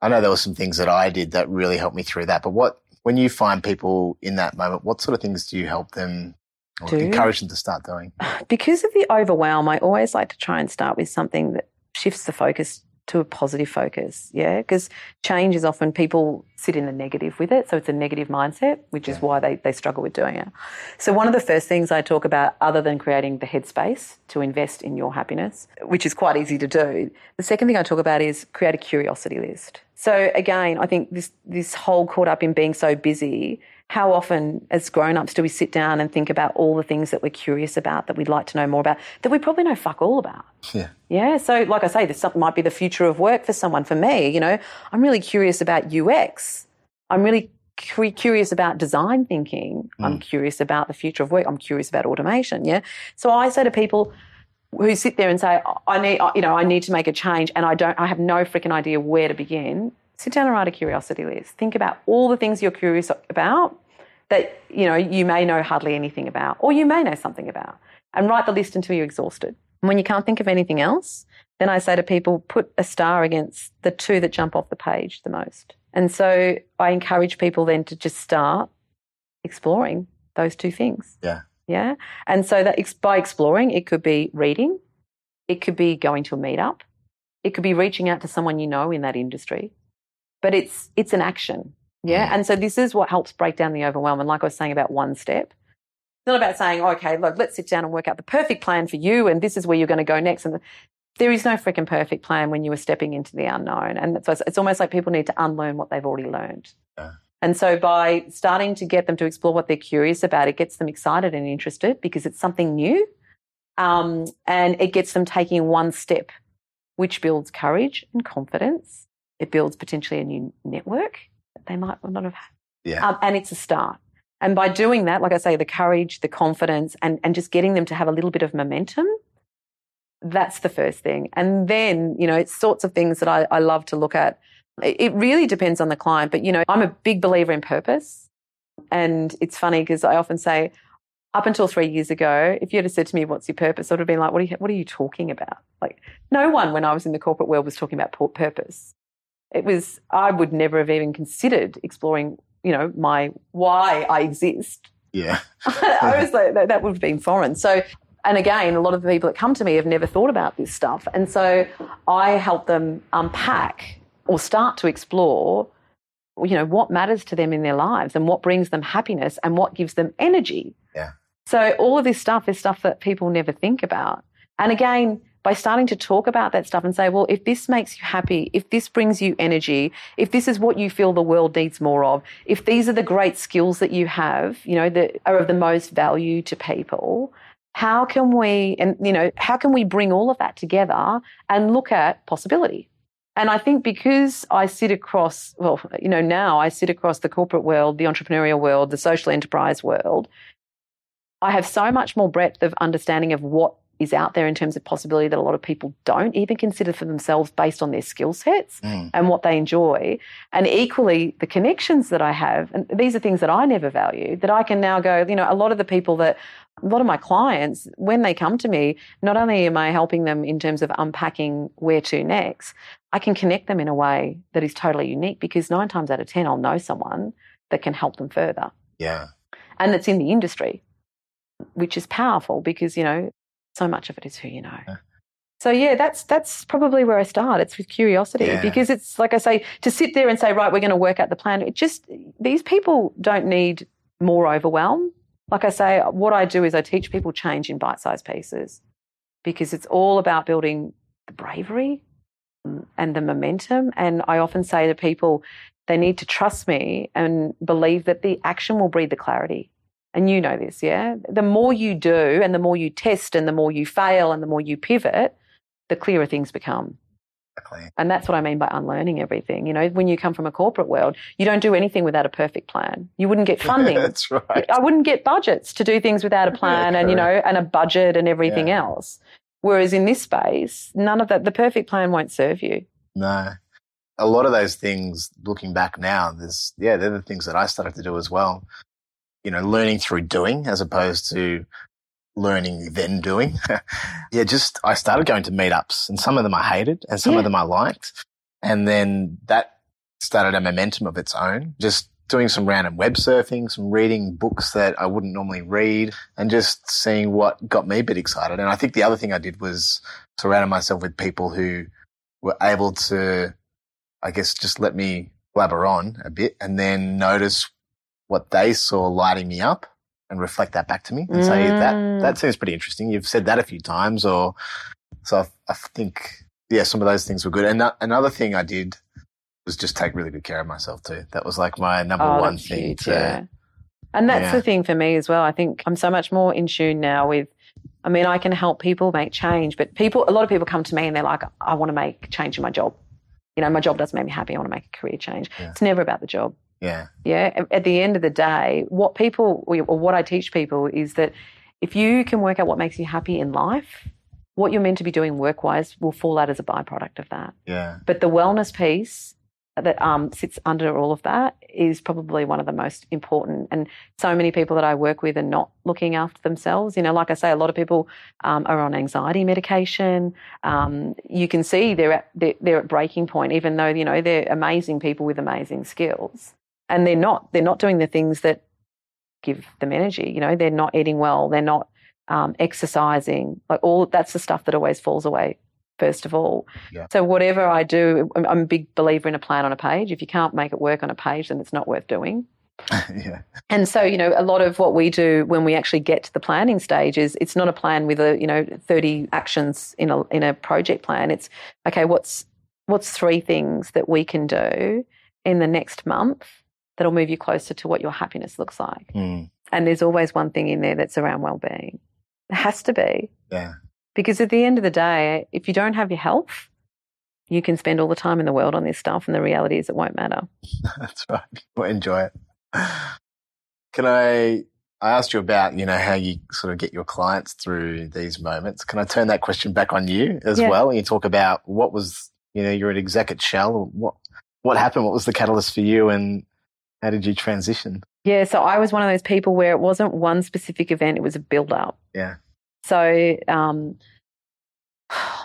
I know there were some things that I did that really helped me through that. But what, when you find people in that moment, what sort of things do you help them or Do? encourage them to start doing? [SIGHS] because of the overwhelm, I always like to try and start with something that shifts the focus to a positive focus. Yeah, because change is often people sit in the negative with it, so it's a negative mindset, which is why they, they struggle with doing it. So one of the first things I talk about, other than creating the headspace to invest in your happiness, which is quite easy to do, the second thing I talk about is create a curiosity list. So again, I think this this whole caught up in being so busy. How often, as grown-ups, do we sit down and think about all the things that we're curious about, that we'd like to know more about, that we probably know fuck all about? Yeah. Yeah. So, like I say, this might be the future of work for someone. For me, you know, I'm really curious about UX. I'm really cu- curious about design thinking. Mm. I'm curious about the future of work. I'm curious about automation. Yeah. So I say to people who sit there and say, I need, you know, I need to make a change and I don't, I have no freaking idea where to begin. Sit down and write a curiosity list. Think about all the things you're curious about that, you know, you may know hardly anything about or you may know something about and write the list until you're exhausted. And when you can't think of anything else, then I say to people, put a star against the two that jump off the page the most. And so I encourage people then to just start exploring those two things. Yeah. Yeah. And so that ex- by exploring, it could be reading, it could be going to a meetup, it could be reaching out to someone you know in that industry, but it's, it's an action. Yeah. Mm. And so this is what helps break down the overwhelm. And like I was saying about one step, it's not about saying, okay, look, let's sit down and work out the perfect plan for you, and this is where you're going to go next. And there is no freaking perfect plan when you are stepping into the unknown. And so it's, it's almost like people need to unlearn what they've already learned. Yeah. And so by starting to get them to explore what they're curious about, it gets them excited and interested because it's something new. Um, and it gets them taking one step, which builds courage and confidence. It builds potentially a new network that they might not have had. Yeah. Um, and it's a start. And by doing that, like I say, the courage, the confidence, and, and just getting them to have a little bit of momentum, that's the first thing. And then, you know, it's sorts of things that I, I love to look at. It, really depends on the client, but, you know, I'm a big believer in purpose. And it's funny because I often say, up until three years ago, if you had have said to me, what's your purpose? I would have been like, what are you, what are you talking about? Like, no one when I was in the corporate world was talking about pu- purpose. It was, I would never have even considered exploring, you know, my why I exist. Yeah. [LAUGHS] I was like, that, that would have been foreign. So, and again, a lot of the people that come to me have never thought about this stuff. And so I help them unpack or start to explore, you know, what matters to them in their lives and what brings them happiness and what gives them energy. Yeah. So all of this stuff is stuff that people never think about. And again, by starting to talk about that stuff and say, well, if this makes you happy, if this brings you energy, if this is what you feel the world needs more of, if these are the great skills that you have, you know, that are of the most value to people, how can we, and, you know, how can we bring all of that together and look at possibility? And I think because I sit across, well, you know, now I sit across the corporate world, the entrepreneurial world, the social enterprise world, I have so much more breadth of understanding of what is out there in terms of possibility that a lot of people don't even consider for themselves based on their skill sets Mm. and what they enjoy. And equally, the connections that I have, and these are things that I never valued, that I can now go, you know, a lot of the people that, a lot of my clients, when they come to me, not only am I helping them in terms of unpacking where to next, I can connect them in a way that is totally unique because nine times out of 10, I'll know someone that can help them further Yeah. and that's in the industry, which is powerful because, you know, so much of it is who you know. Yeah. So yeah, that's that's probably where I start. It's with curiosity Yeah. because it's like I say to sit there and say, right, we're going to work out the plan. It just these people don't need more overwhelm. Like I say, what I do is I teach people change in bite sized pieces because it's all about building the bravery and the momentum. And I often say to people, they need to trust me and believe that the action will breed the clarity. And you know this, yeah? The more you do and the more you test and the more you fail and the more you pivot, the clearer things become. Exactly. And that's what I mean by unlearning everything. You know, when you come from a corporate world, you don't do anything without a perfect plan. You wouldn't get [LAUGHS] funding. That's right. I wouldn't get budgets to do things without a [LAUGHS] plan and, you know, and a budget and everything Yeah. else. Whereas in this space, none of that, the perfect plan won't serve you. No. A lot of those things, looking back now, there's, yeah, they're the things that I started to do as well. You know, learning through doing as opposed to learning then doing. [LAUGHS] yeah, just, I started going to meetups and some of them I hated and some Yeah. of them I liked. And then that started a momentum of its own. Just doing some random web surfing, some reading books that I wouldn't normally read and just seeing what got me a bit excited. And I think the other thing I did was surrounded myself with people who were able to, I guess, just let me blabber on a bit and then notice what they saw lighting me up and reflect that back to me and say Mm. that that seems pretty interesting. You've said that a few times, or so I, I think yeah, some of those things were good. And that, another thing I did was just take really good care of myself too. That was like my number Oh, one thing. huge, to, yeah. And that's Yeah. the thing for me as well. I think I'm so much more in tune now with, I mean, I can help people make change, but people, a lot of people come to me and they're like, I want to make change in my job. You know, my job doesn't make me happy. I want to make a career change. Yeah. It's never about the job. Yeah, Yeah. At- the end of the day, what people, or what I teach people is that if you can work out what makes you happy in life, what you're meant to be doing work wise will fall out as a byproduct of that. yeah, But the wellness piece that um, sits under all of that is probably one of the most important. And so many people that I work with are not looking after themselves. You know, like I say, a lot of people um, are on anxiety medication. Um, you can see they're at they're, they're at breaking point, even though you know they're amazing people with amazing skills, and they're not they're not doing the things that give them energy. You know, they're not eating well. They're not um, exercising. Like all that's the stuff that always falls away first of all. Yeah. So whatever I do, I'm, a big believer in a plan on a page. If you can't make it work on a page, then it's not worth doing. [LAUGHS] yeah, And so, you know, a lot of what we do when we actually get to the planning stage is it's not a plan with a, you know, 30 actions in a in a project plan. It's okay, what's what's three things that we can do in the next month that'll move you closer to what your happiness looks like. Mm, And there's always one thing in there that's around well-being. It has to be. yeah, Because at the end of the day, if you don't have your health, you can spend all the time in the world on this stuff, and the reality is it won't matter. [LAUGHS] that's right. Well, enjoy it. Can I? I asked you about you know how you sort of get your clients through these moments. Can I turn that question back on you as Yeah. well? And you talk about what was you know you're an exec at Shell. What what happened? What was the catalyst for you, and how did you transition? Yeah, so I was one of those people where it wasn't one specific event, it was a build up. Yeah. So, um,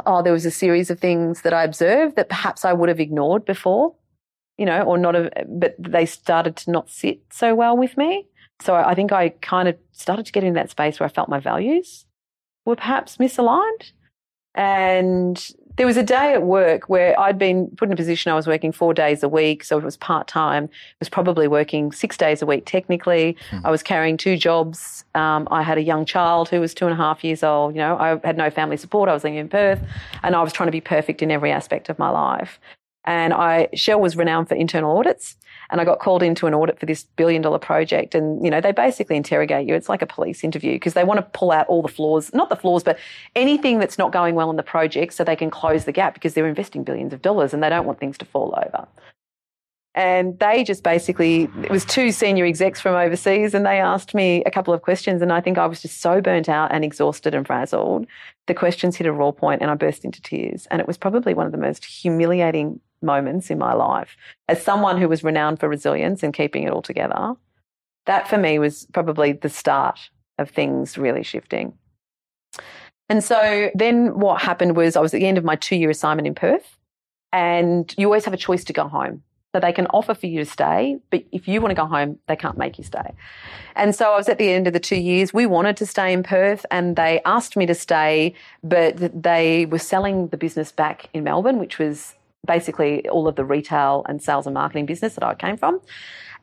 oh, there was a series of things that I observed that perhaps I would have ignored before, you know, or not have, but they started to not sit so well with me. So I think I kind of started to get in that space where I felt my values were perhaps misaligned. And there was a day at work where I'd been put in a position I was working four days a week, so it was part time. was probably working six days a week technically. I was carrying two jobs. Um, I had a young child who was two and a half years old. You know, I had no family support. I was living in Perth, and I was trying to be perfect in every aspect of my life. And I Shell was renowned for internal audits, and I got called into an audit for this billion dollar project. And you know, they basically interrogate you. It's like a police interview because they want to pull out all the flaws, not the flaws, but anything that's not going well in the project, so they can close the gap because they're investing billions of dollars and they don't want things to fall over. And they just basically, it was two senior execs from overseas, and they asked me a couple of questions. And I think I was just so burnt out and exhausted and frazzled. The questions hit a raw point, and I burst into tears. And it was probably one of the most humiliating moments in my life. As someone who was renowned for resilience and keeping it all together, that for me was probably the start of things really shifting. And so then what happened was I was at the end of my two year assignment in Perth, and you always have a choice to go home. So they can offer for you to stay, but if you want to go home, they can't make you stay. And so I was at the end of the two years. We wanted to stay in Perth and they asked me to stay, but they were selling the business back in Melbourne, which was basically all of the retail and sales and marketing business that I came from.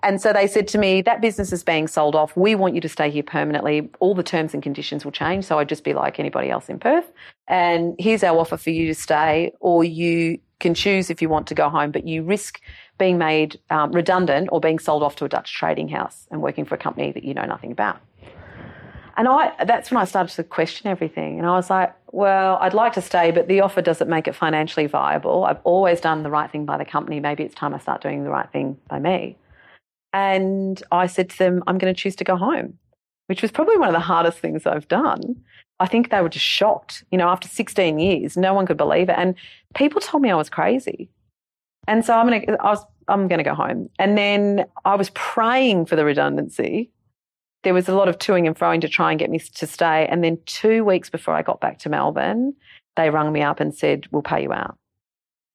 And so they said to me, that business is being sold off. We want you to stay here permanently. All the terms and conditions will change. So I'd just be like anybody else in Perth. And here's our offer for you to stay, or you can choose if you want to go home, but you risk being made um, redundant or being sold off to a Dutch trading house and working for a company that you know nothing about. And I, that's when I started to question everything. And I was like, well, I'd like to stay, but the offer doesn't make it financially viable. I've always done the right thing by the company. Maybe it's time I start doing the right thing by me. And I said to them, I'm going to choose to go home, which was probably one of the hardest things I've done. I think they were just shocked. You know, after 16 years, no one could believe it. And people told me I was crazy. And so I'm going to, I was, I'm going to go home. And then I was praying for the redundancy. There was a lot of toing and froing to try and get me to stay. And then two weeks before I got back to Melbourne, they rung me up and said, We'll pay you out.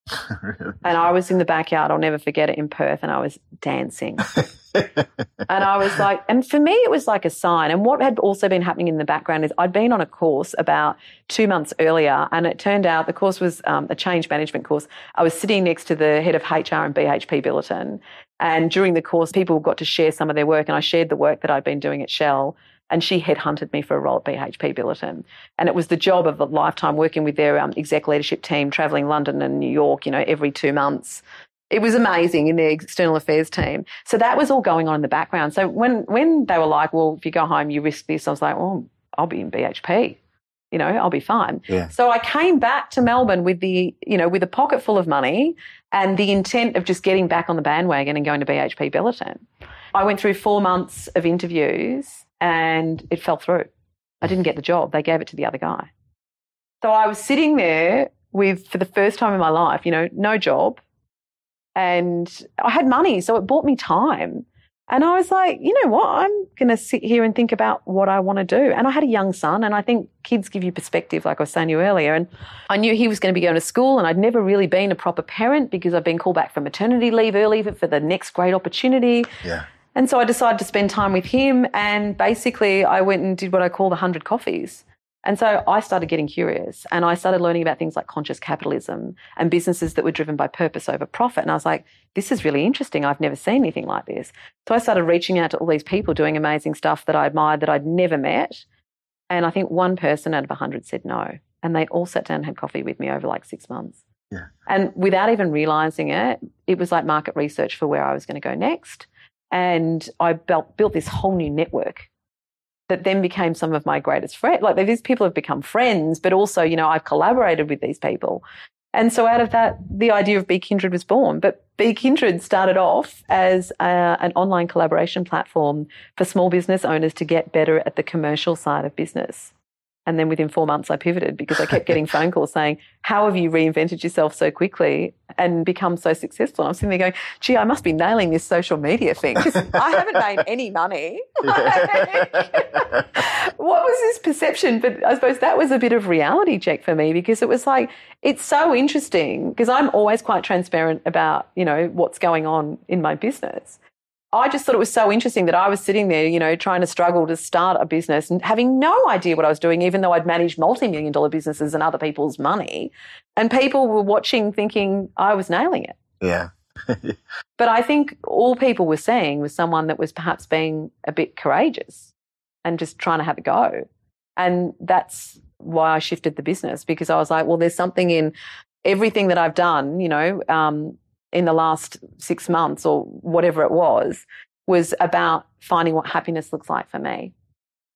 [LAUGHS] And I was in the backyard, I'll never forget it in Perth, and I was dancing. [LAUGHS] and I was like, and for me, it was like a sign. And what had also been happening in the background is I'd been on a course about two months earlier, and it turned out the course was um, a change management course. I was sitting next to the head of HR and BHP Billiton. And during the course, people got to share some of their work, and I shared the work that I'd been doing at Shell and she headhunted me for a role at BHP Billiton. And it was the job of a lifetime working with their um, exec leadership team, traveling London and New York, you know, every two months. It was amazing in their external affairs team. So that was all going on in the background. So when, when they were like, well, if you go home, you risk this, I was like, well, I'll be in BHP. You know, I'll be fine. Yeah. So I came back to Melbourne with the, you know, with a pocket full of money and the intent of just getting back on the bandwagon and going to BHP Billiton. I went through four months of interviews and it fell through. I didn't get the job. They gave it to the other guy. So I was sitting there with, for the first time in my life, you know, no job. And I had money, so it bought me time. And I was like, you know what? I'm going to sit here and think about what I want to do. And I had a young son, and I think kids give you perspective, like I was saying to you earlier. And I knew he was going to be going to school, and I'd never really been a proper parent because I've been called back from maternity leave early for the next great opportunity. Yeah. And so I decided to spend time with him. And basically, I went and did what I call the 100 coffees. And so I started getting curious and I started learning about things like conscious capitalism and businesses that were driven by purpose over profit. And I was like, this is really interesting. I've never seen anything like this. So I started reaching out to all these people doing amazing stuff that I admired that I'd never met. And I think one person out of 100 said no. And they all sat down and had coffee with me over like six months. Yeah. And without even realizing it, it was like market research for where I was going to go next. And I built, built this whole new network that then became some of my greatest friends. Like these people have become friends, but also, you know, I've collaborated with these people. And so out of that, the idea of Be Kindred was born. But Be Kindred started off as a, an online collaboration platform for small business owners to get better at the commercial side of business. And then within four months, I pivoted because I kept getting [LAUGHS] phone calls saying, How have you reinvented yourself so quickly and become so successful? And I'm sitting there going, Gee, I must be nailing this social media thing because I haven't made [LAUGHS] any money. [LAUGHS] what was this perception? But I suppose that was a bit of reality check for me because it was like, it's so interesting because I'm always quite transparent about, you know, what's going on in my business. I just thought it was so interesting that I was sitting there, you know, trying to struggle to start a business and having no idea what I was doing, even though I'd managed multi million dollar businesses and other people's money. And people were watching thinking I was nailing it. Yeah. [LAUGHS] but I think all people were seeing was someone that was perhaps being a bit courageous and just trying to have a go. And that's why I shifted the business because I was like, well, there's something in everything that I've done, you know, um, in the last six months or whatever it was, was about finding what happiness looks like for me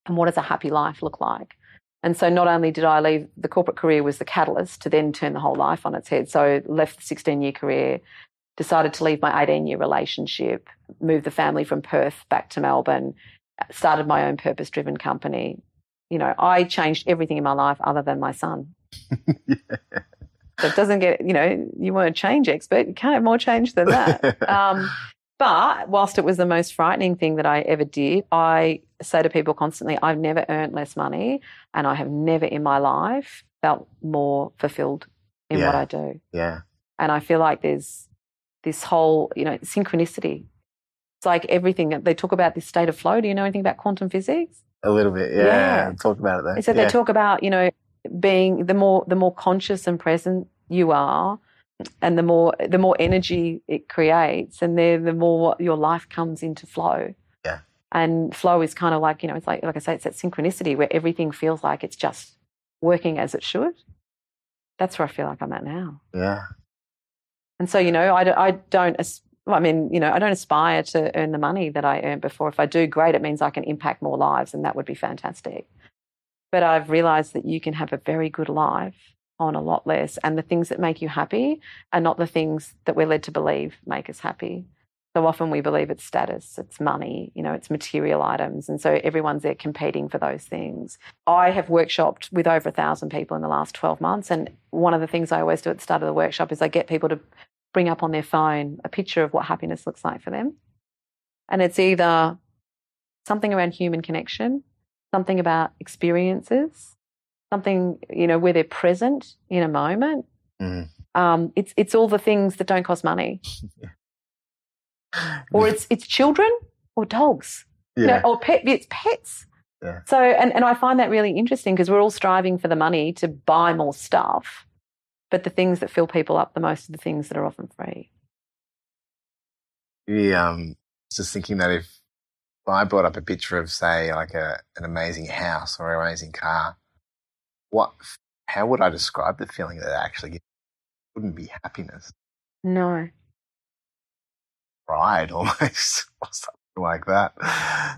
and what does a happy life look like. And so not only did I leave the corporate career was the catalyst to then turn the whole life on its head. So left the 16 year career, decided to leave my 18 year relationship, moved the family from Perth back to Melbourne, started my own purpose driven company. You know, I changed everything in my life other than my son. [LAUGHS] yeah. So it doesn't get, you know, you weren't a change expert. You can't have more change than that. [LAUGHS] um, but whilst it was the most frightening thing that I ever did, I say to people constantly, I've never earned less money and I have never in my life felt more fulfilled in Yeah. what I do. Yeah. And I feel like there's this whole, you know, synchronicity. It's like everything they talk about this state of flow. Do you know anything about quantum physics? A little bit. Yeah. Yeah. Talk about it though. Said yeah. they talk about, you know, being the more the more conscious and present you are, and the more the more energy it creates, and then the more your life comes into flow. Yeah. And flow is kind of like you know, it's like like I say, it's that synchronicity where everything feels like it's just working as it should. That's where I feel like I'm at now. Yeah. And so you know, I, I don't. I mean, you know, I don't aspire to earn the money that I earned before. If I do, great. It means I can impact more lives, and that would be fantastic. But I've realized that you can have a very good life on a lot less. And the things that make you happy are not the things that we're led to believe make us happy. So often we believe it's status, it's money, you know, it's material items. And so everyone's there competing for those things. I have workshopped with over a thousand people in the last 12 months. And one of the things I always do at the start of the workshop is I get people to bring up on their phone a picture of what happiness looks like for them. And it's either something around human connection, something about experiences, something you know where they're present in a moment. Mm. Um, it's it's all the things that don't cost money, [LAUGHS] or it's it's children or dogs, yeah. you know, or pet. It's pets. Yeah. So and and I find that really interesting because we're all striving for the money to buy more stuff, but the things that fill people up the most are the things that are often free. Yeah, um, just thinking that if I brought up a picture of, say, like a an amazing house or an amazing car, what how would I describe the feeling that it actually gives? It wouldn't be happiness. No. Pride [LAUGHS] almost or something like that.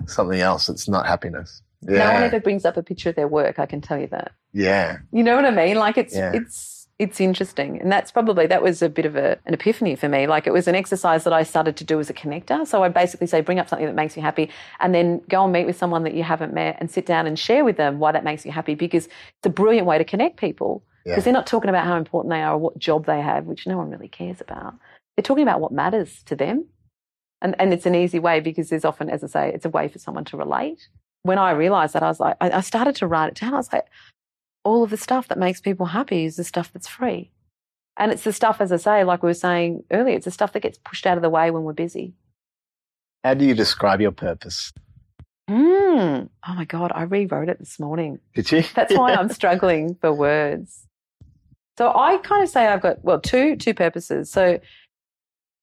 Something else that's not happiness. Yeah. No one ever brings up a picture of their work, I can tell you that. Yeah. You know what I mean? Like it's Yeah. it's it's interesting. And that's probably that was a bit of a, an epiphany for me. Like it was an exercise that I started to do as a connector. So I basically say bring up something that makes you happy and then go and meet with someone that you haven't met and sit down and share with them why that makes you happy because it's a brilliant way to connect people. Yeah. Because they're not talking about how important they are or what job they have, which no one really cares about. They're talking about what matters to them. And, and it's an easy way because there's often, as I say, it's a way for someone to relate. When I realized that, I was like, I, I started to write it down. I was like, all of the stuff that makes people happy is the stuff that's free. And it's the stuff, as I say, like we were saying earlier, it's the stuff that gets pushed out of the way when we're busy. How do you describe your purpose? Mm. Oh my God, I rewrote it this morning. Did you? That's why I'm [LAUGHS] struggling for words. So I kind of say I've got well two two purposes. So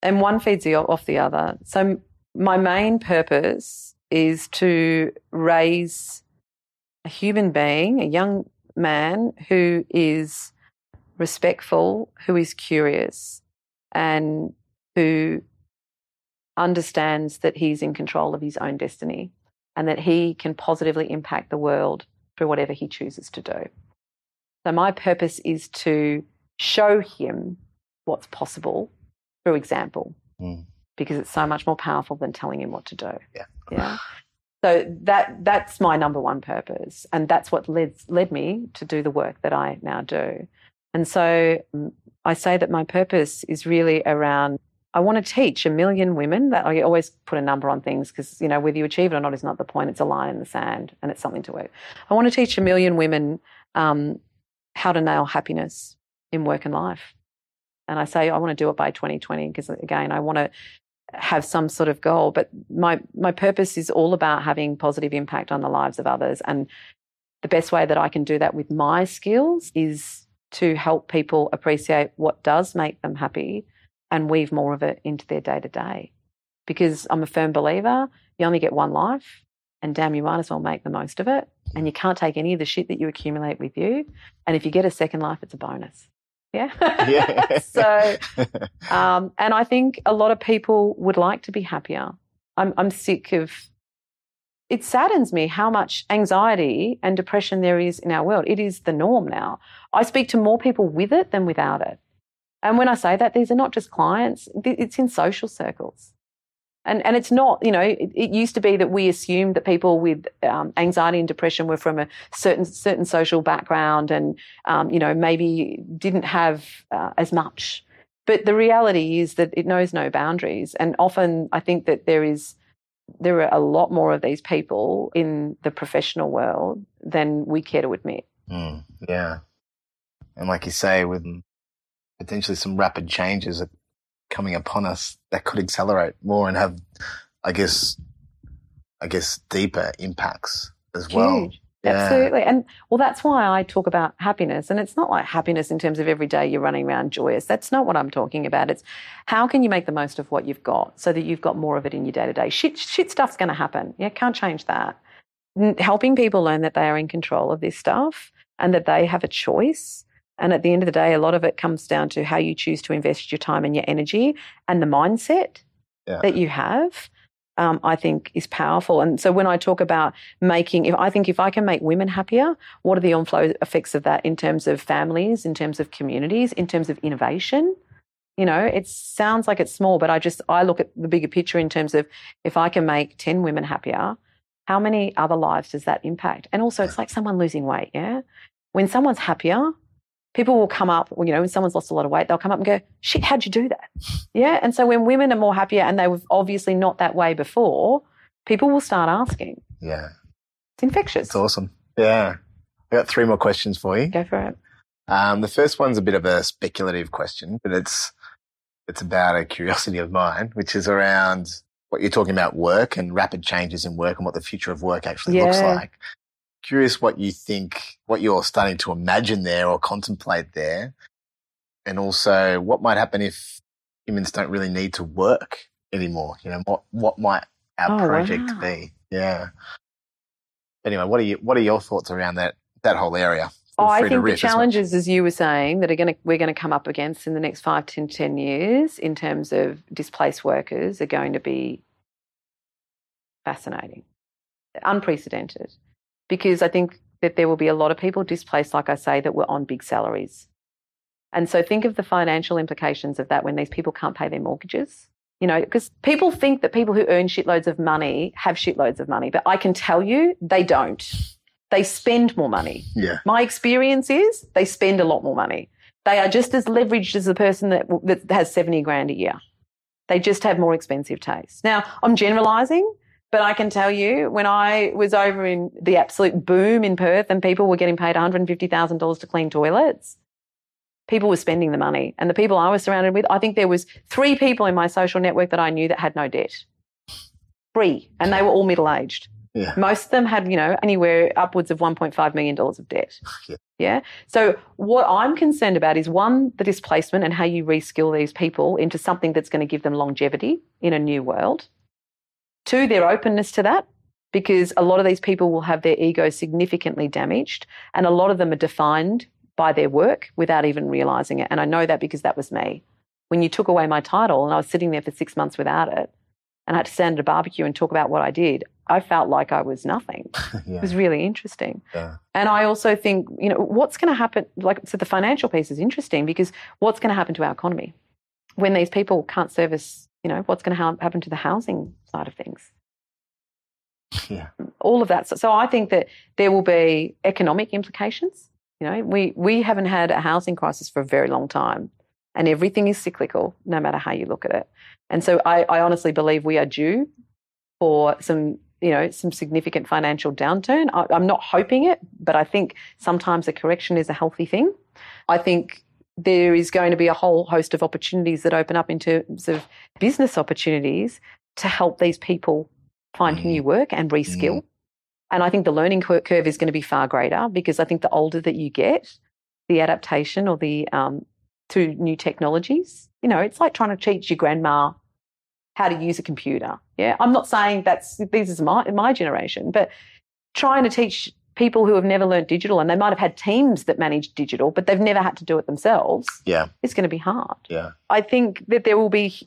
and one feeds the, off the other. So my main purpose is to raise a human being, a young man who is respectful, who is curious, and who understands that he's in control of his own destiny and that he can positively impact the world through whatever he chooses to do. So, my purpose is to show him what's possible through example Mm. because it's so much more powerful than telling him what to do. Yeah. Yeah. So that that's my number one purpose, and that's what led led me to do the work that I now do. And so mm, I say that my purpose is really around. I want to teach a million women that I always put a number on things because you know whether you achieve it or not is not the point. It's a line in the sand, and it's something to work. I want to teach a million women um, how to nail happiness in work and life. And I say I want to do it by 2020 because again I want to have some sort of goal but my my purpose is all about having positive impact on the lives of others. And the best way that I can do that with my skills is to help people appreciate what does make them happy and weave more of it into their day to day because I'm a firm believer you only get one life and damn you might as well make the most of it. And you can't take any of the shit that you accumulate with you. And if you get a second life it's a bonus yeah [LAUGHS] Yeah. so [LAUGHS] um, and I think a lot of people would like to be happier. I'm, I'm sick of. It saddens me how much anxiety and depression there is in our world. It is the norm now. I speak to more people with it than without it. And when I say that, these are not just clients, it's in social circles. And, and it's not, you know, it, it used to be that we assumed that people with um, anxiety and depression were from a certain certain social background and, um, you know, maybe didn't have uh, as much. But the reality is that it knows no boundaries. And often I think that there is there are a lot more of these people in the professional world than we care to admit. Mm, yeah. And like you say, with potentially some rapid changes coming upon us that could accelerate more and have, I guess, I guess deeper impacts as well. Yeah. Absolutely. And well, that's why I talk about happiness. And it's not like happiness in terms of every day you're running around joyous. That's not what I'm talking about. It's how can you make the most of what you've got so that you've got more of it in your day to day. Shit, shit stuff's going to happen. Yeah, can't change that. Helping people learn that they are in control of this stuff and that they have a choice. And at the end of the day, a lot of it comes down to how you choose to invest your time and your energy and the mindset Yeah. that you have. Um, I think is powerful. And so when I talk about making, if I think if I can make women happier, what are the on-flow effects of that in terms of families, in terms of communities, in terms of innovation? You know, it sounds like it's small, but I just I look at the bigger picture in terms of if I can make ten women happier, how many other lives does that impact? And also, it's [LAUGHS] like someone losing weight. Yeah, when someone's happier, people will come up. You know, when someone's lost a lot of weight, they'll come up and go, "Shit, how'd you do that?" Yeah, and so when women are more happier and they were obviously not that way before, people will start asking. Yeah. It's infectious. It's awesome. Yeah. I got three more questions for you. Go for it. Um, the first one's a bit of a speculative question, but it's it's about a curiosity of mine, which is around what you're talking about work and rapid changes in work and what the future of work actually looks like. Curious what you think, what you're starting to imagine there or contemplate there, and also what might happen if humans don't really need to work anymore. You know, what what might our Oh, project wow. be? Yeah. Anyway, what are you what are your thoughts around that that whole area? Oh, I think the riff as challenges, as you were saying, that are going to we're going to come up against in the next five to ten years in terms of displaced workers are going to be fascinating, unprecedented, because I think that there will be a lot of people displaced, like I say, that were on big salaries, and so think of the financial implications of that when these people can't pay their mortgages. You know, because people think that people who earn shitloads of money have shitloads of money, but I can tell you they don't. They spend more money. Yeah. My experience is they spend a lot more money. They are just as leveraged as the person that, that has 70 grand a year. They just have more expensive tastes. Now, I'm generalizing, but I can tell you when I was over in the absolute boom in Perth and people were getting paid $150,000 to clean toilets, people were spending the money. And the people I was surrounded with, I think there was three people in my social network that I knew that had no debt. Three. And they were all middle aged. Yeah. Most of them had, you know, anywhere upwards of $1.5 million of debt. [LAUGHS] Yeah. Yeah. So what I'm concerned about is one, the displacement and how you reskill these people into something that's going to give them longevity in a new world. Two, their openness to that, because a lot of these people will have their ego significantly damaged, and a lot of them are defined by their work without even realizing it. And I know that because that was me. When you took away my title and I was sitting there for six months without it, and I had to stand at a barbecue and talk about what I did, I felt like I was nothing. [LAUGHS] It was really interesting. Yeah. And I also think, you know, what's going to happen? Like, so the financial piece is interesting because what's going to happen to our economy when these people can't service, you know, what's going to ha- happen to the housing side of things? [LAUGHS] Yeah. All of that. So, so I think that there will be economic implications. You know, we, we haven't had a housing crisis for a very long time and everything is cyclical, no matter how you look at it. And so I, I honestly believe we are due for some, you know, some significant financial downturn. I, I'm not hoping it, but I think sometimes a correction is a healthy thing. I think there is going to be a whole host of opportunities that open up in terms of business opportunities to help these people find Mm. new work and reskill. And I think the learning curve is going to be far greater because I think the older that you get, the adaptation or the um, to new technologies, you know, it's like trying to teach your grandma how to use a computer. Yeah, I'm not saying that's this is my my generation, but trying to teach people who have never learned digital and they might have had teams that manage digital, but they've never had to do it themselves. Yeah. It's going to be hard. Yeah. I think that there will be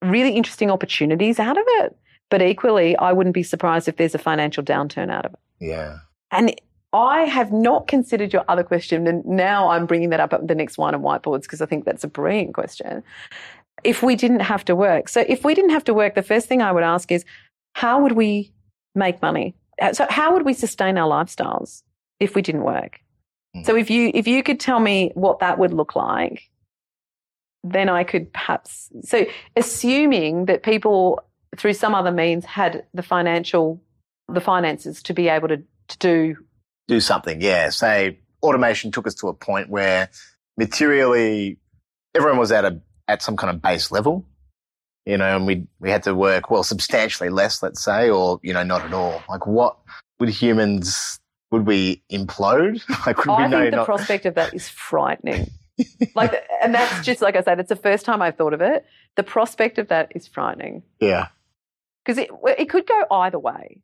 really interesting opportunities out of it, but equally, I wouldn't be surprised if there's a financial downturn out of it. Yeah. And I have not considered your other question, and now I'm bringing that up at the next Wine and Whiteboards because I think that's a brilliant question. If we didn't have to work, so if we didn't have to work, the first thing I would ask is, how would we make money? Uh, So how would we sustain our lifestyles if we didn't work? Mm. So if you if you could tell me what that would look like, then I could perhaps so assuming that people through some other means had the financial the finances to be able to, to do Do something. Yeah. Say automation took us to a point where materially everyone was at a at some kind of base level. You know, and we we had to work well substantially less, let's say, or you know, not at all. Like, what would humans would we implode? [LAUGHS] Like, would we I know think the not? prospect of that is frightening. [LAUGHS] like, and that's just like I said, it's the first time I've thought of it. The prospect of that is frightening yeah, because it it could go either way.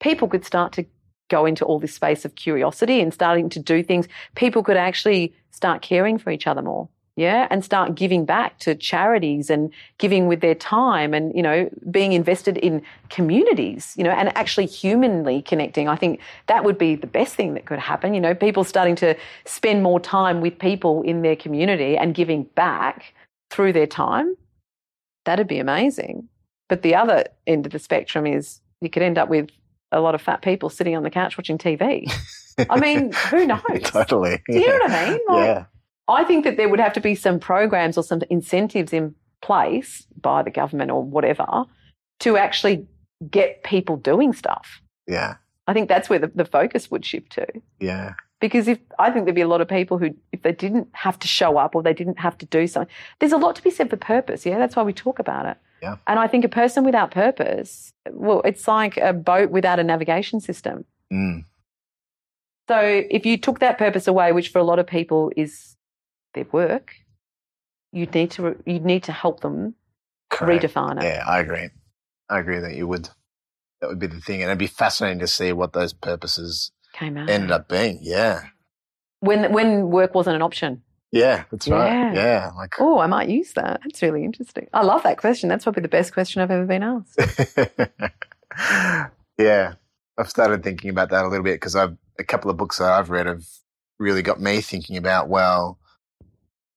People could start to go into all this space of curiosity and starting to do things. People could actually start caring for each other more. Yeah, and start giving back to charities and giving with their time and, you know, being invested in communities, you know, and actually humanly connecting. I think that would be the best thing that could happen. You know, people starting to spend more time with people in their community and giving back through their time. That'd be amazing. But the other end of the spectrum is you could end up with a lot of fat people sitting on the couch watching TV. I mean, who [LAUGHS] knows? totally. Do you know what I mean? Like, yeah, I think that there would have to be some programs or some incentives in place by the government or whatever to actually get people doing stuff. yeah, I think that's where the, the focus would shift to. yeah, Because if I think there'd be a lot of people who, if they didn't have to show up or they didn't have to do something, there's a lot to be said for purpose. Yeah, that's why we talk about it. Yeah. And I think a person without purpose, well, it's like a boat without a navigation system. mm, So if you took that purpose away, which for a lot of people is their work, you'd need to you'd need to help them correct. redefine it. Yeah, I agree. I agree that you would. That would be the thing, and it'd be fascinating to see what those purposes Came out ended up being. Yeah, when when work wasn't an option. yeah, that's right. Yeah. Yeah, like Oh, I might use that. That's really interesting. I love that question. That's probably the best question I've ever been asked. [LAUGHS] yeah, I've started thinking about that a little bit because I've a couple of books that I've read have really got me thinking about. Well,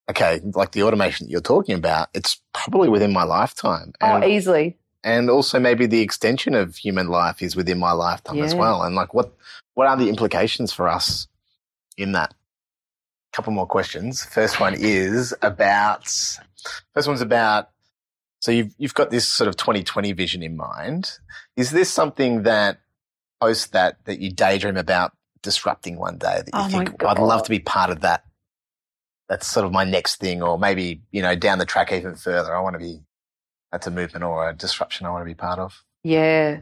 okay, like the automation that you're talking about, it's probably within my lifetime, oh, and oh, easily. and also maybe the extension of human life is within my lifetime as well. And like, what what are the implications for us in that? Couple more questions. First one is about. First one's about. So you've you've got this sort of 2020 vision in mind. Is this something that post that that you daydream about disrupting one day that you Oh think "Well, I'd love to be part of that? That's sort of my next thing, or maybe you know down the track even further. I want to be that's a movement or a disruption I want to be part of. Yeah,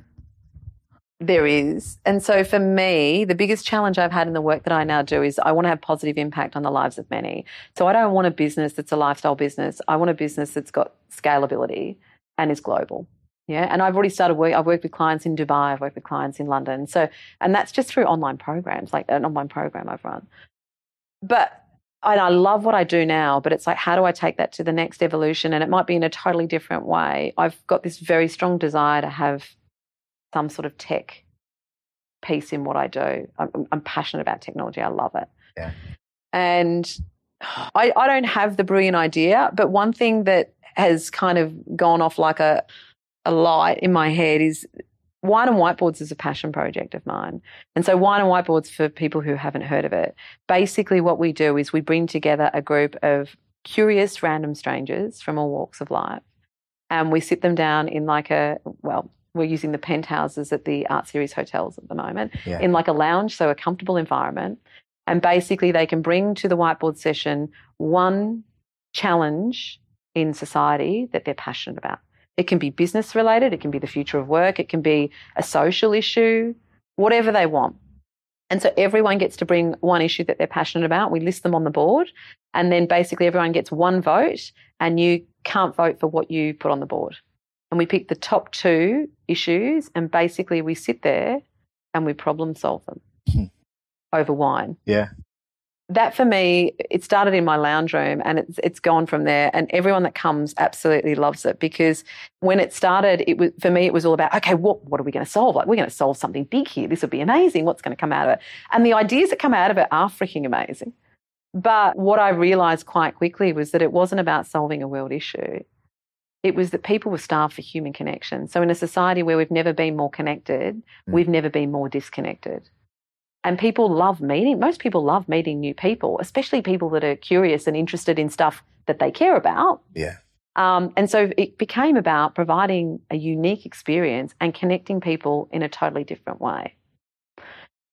there is. And so for me, the biggest challenge I've had in the work that I now do is I want to have positive impact on the lives of many. So I don't want a business that's a lifestyle business. I want a business that's got scalability and is global. Yeah. And I've already started work. I've worked with clients in Dubai. I've worked with clients in London. So, and that's just through online programs, like an online program I've run. But and I love what I do now, but it's like, how do I take that to the next evolution? And it might be in a totally different way. I've got this very strong desire to have some sort of tech piece in what I do. I'm, I'm passionate about technology. I love it. Yeah. And I, I don't have the brilliant idea, but one thing that has kind of gone off like a, a light in my head is Wine and Whiteboards is a passion project of mine. And so, Wine and Whiteboards, for people who haven't heard of it, basically what we do is we bring together a group of curious random strangers from all walks of life and we sit them down in like a, well, we're using the penthouses at the Art Series hotels at the moment Yeah. in like a lounge, so a comfortable environment. And basically, they can bring to the whiteboard session one challenge in society that they're passionate about. It can be business related, it can be the future of work, it can be a social issue, whatever they want. And so everyone gets to bring one issue that they're passionate about. We list them on the board, and then basically everyone gets one vote, and you can't vote for what you put on the board. And we pick the top two issues, and basically we sit there and we problem solve them Hmm. over wine Yeah. That for me, it started in my lounge room and it's it's gone from there. And everyone that comes absolutely loves it because when it started, it was for me, it was all about okay, what what are we going to solve? Like we're going to solve something big here. This would be amazing. What's going to come out of it? And the ideas that come out of it are freaking amazing. But what I realized quite quickly was that it wasn't about solving a world issue. It was that people were starved for human connection. So in a society where we've never been more connected, Mm. we've never been more disconnected. And people love meeting, most people love meeting new people, especially people that are curious and interested in stuff that they care about. Yeah. Um, and so it became about providing a unique experience and connecting people in a totally different way.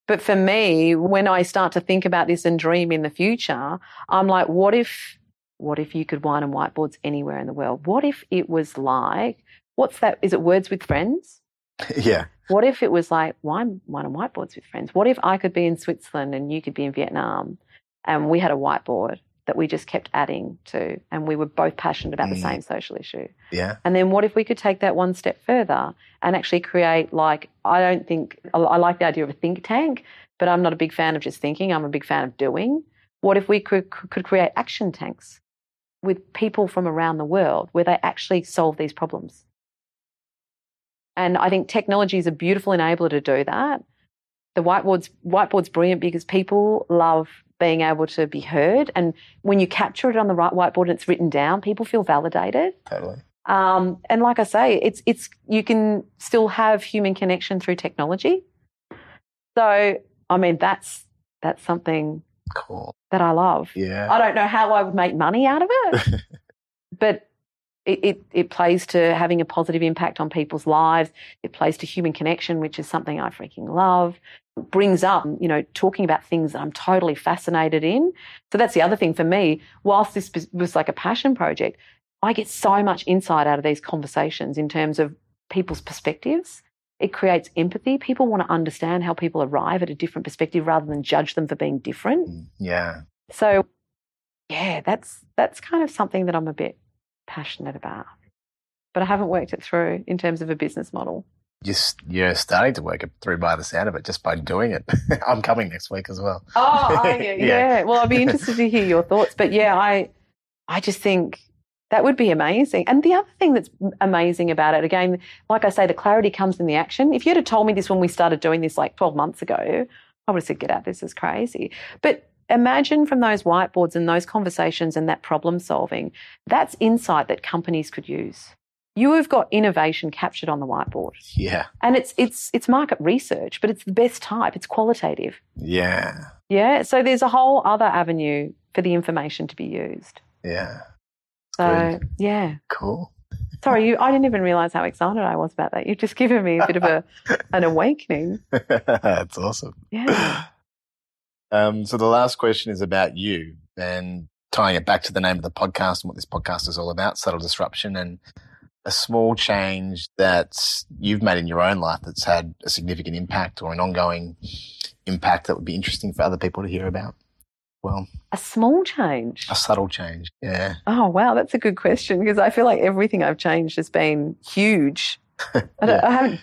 But for me, when I start to think about this and dream in the future, I'm like, what if, what if you could wine and whiteboards anywhere in the world? What if it was like, what's that? Is it Words with Friends? [LAUGHS] yeah. What if it was like, why am I on whiteboards with friends? What if I could be in Switzerland and you could be in Vietnam and we had a whiteboard that we just kept adding to and we were both passionate about the Mm. same social issue? Yeah. And then what if we could take that one step further and actually create, like, I don't think, I I like the idea of a think tank, but I'm not a big fan of just thinking. I'm a big fan of doing. What if we could, could create action tanks with people from around the world where they actually solve these problems? And I think technology is a beautiful enabler to do that. The whiteboard's, whiteboard's brilliant because people love being able to be heard. And when you capture it on the right whiteboard and it's written down, people feel validated. Totally. Um, and like I say, it's it's you can still have human connection through technology. So I mean, that's that's something Cool. that I love. Yeah. I don't know how I would make money out of it, [LAUGHS] but it, it it plays to having a positive impact on people's lives. It plays to human connection, which is something I freaking love. Brings up, you know, talking about things that I'm totally fascinated in. So that's the other thing for me. Whilst this was like a passion project, I get so much insight out of these conversations in terms of people's perspectives. It creates empathy. People want to understand how people arrive at a different perspective rather than judge them for being different. Mm, yeah. So, yeah, that's that's kind of something that I'm a bit passionate about, but I haven't worked it through in terms of a business model. Just you're starting to work it through by the sound of it, just by doing it. [LAUGHS] I'm coming next week as well. Oh? [LAUGHS] Yeah. yeah. Well, I'd be interested to hear your thoughts, but yeah, I I just think that would be amazing. And the other thing that's amazing about it, again, like I say, the clarity comes in the action. If you'd have told me this when we started doing this like 12 months ago, I would have said, get out, this is crazy. But imagine from those whiteboards and those conversations and that problem solving, that's insight that companies could use. You have got innovation captured on the whiteboard. Yeah. And it's it's it's market research, but it's the best type. It's qualitative. Yeah. Yeah. So there's a whole other avenue for the information to be used. Yeah. So yeah. Cool. Sorry, you I didn't even realise how excited I was about that. You've just given me a bit of a an awakening. [LAUGHS] That's awesome. Yeah. Um, so the last question is about you and tying it back to the name of the podcast and what this podcast is all about, subtle disruption and a small change that you've made in your own life that's had a significant impact or an ongoing impact that would be interesting for other people to hear about. Well, A small change. a subtle change. Yeah. Oh wow, that's a good question because I feel like everything I've changed has been huge. [LAUGHS] I, don't, I haven't,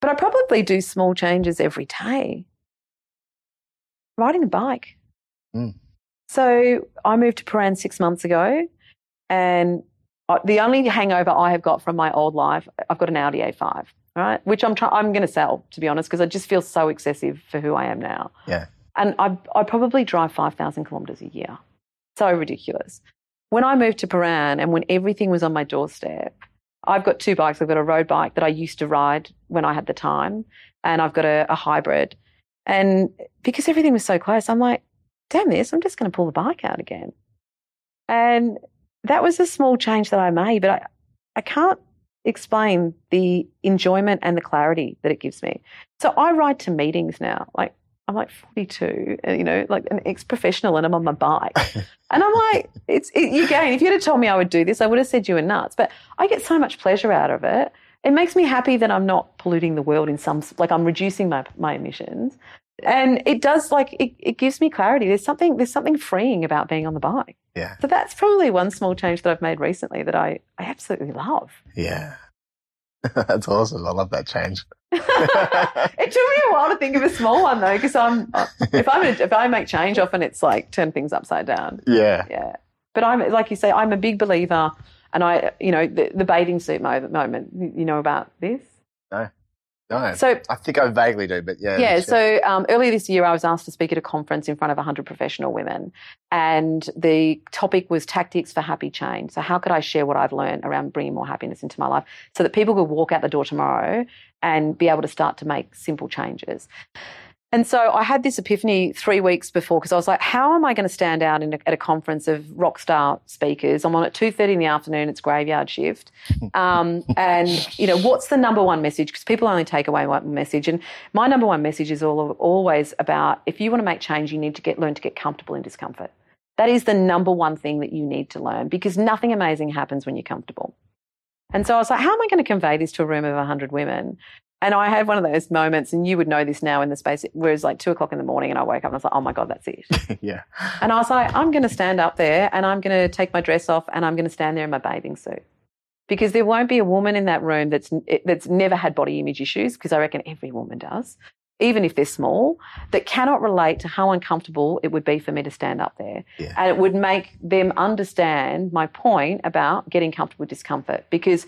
but I probably do small changes every day. Riding a bike. Mm. So I moved to Prahran six months ago, and I, the only hangover I have got from my old life, I've got an Audi A5, right? Which I'm try, I'm going to sell to be honest because I just feel so excessive for who I am now. Yeah. And I I probably drive five thousand kilometers a year, so ridiculous. When I moved to Prahran and when everything was on my doorstep, I've got two bikes. I've got a road bike that I used to ride when I had the time, and I've got a, a hybrid. And because everything was so close, I'm like, damn this, I'm just going to pull the bike out again. And that was a small change that I made, but I, I can't explain the enjoyment and the clarity that it gives me. So I ride to meetings now. Like I'm like 42, you know, like an ex-professional, and I'm on my bike. [LAUGHS] and I'm like, it's it, again. If you'd have told me I would do this, I would have said you were nuts. But I get so much pleasure out of it. It makes me happy that I'm not polluting the world in some like I'm reducing my my emissions, and it does like it, it gives me clarity. There's something there's something freeing about being on the bike. Yeah. So that's probably one small change that I've made recently that I I absolutely love. Yeah. [LAUGHS] That's awesome. I love that change. [LAUGHS] it took me a while to think of a small one though, because I'm uh, if I'm a, if I make change, often it's like turn things upside down. [LAUGHS] Yeah. Yeah, but I'm like you say, I'm a big believer, and I you know the, the bathing suit mo- moment. You know about this? No. No. So I think I vaguely do, but yeah. yeah, so um, earlier this year, I was asked to speak at a conference in front of 100 professional women, and the topic was tactics for happy change. So, how could I share what I've learned around bringing more happiness into my life so that people could walk out the door tomorrow and be able to start to make simple changes? And so I had this epiphany three weeks before because I was like, how am I going to stand out in a, at a conference of rock star speakers? I'm on at 2.30 in the afternoon, it's graveyard shift. [LAUGHS] Um, and, you know, what's the number one message? Because people only take away one message. And my number one message is all, always about if you want to make change, you need to get learn to get comfortable in discomfort. That is the number one thing that you need to learn because nothing amazing happens when you're comfortable. And so I was like, how am I going to convey this to a room of 100 women? And I had one of those moments, and you would know this now in the space where was like two o'clock in the morning, and I woke up and I was like, oh my God, that's it. [LAUGHS] yeah. And I was like, I'm going to stand up there and I'm going to take my dress off and I'm going to stand there in my bathing suit. Because there won't be a woman in that room that's, that's never had body image issues, because I reckon every woman does, even if they're small, that cannot relate to how uncomfortable it would be for me to stand up there. Yeah. And it would make them understand my point about getting comfortable with discomfort. Because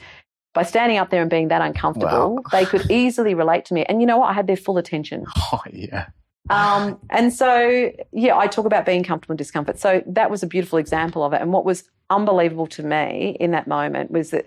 by standing up there and being that uncomfortable, Wow. they could [LAUGHS] easily relate to me. And you know what? I had their full attention. [LAUGHS] Oh, yeah. Um, and so, yeah, I talk about being comfortable in discomfort. So that was a beautiful example of it. And what was unbelievable to me in that moment was that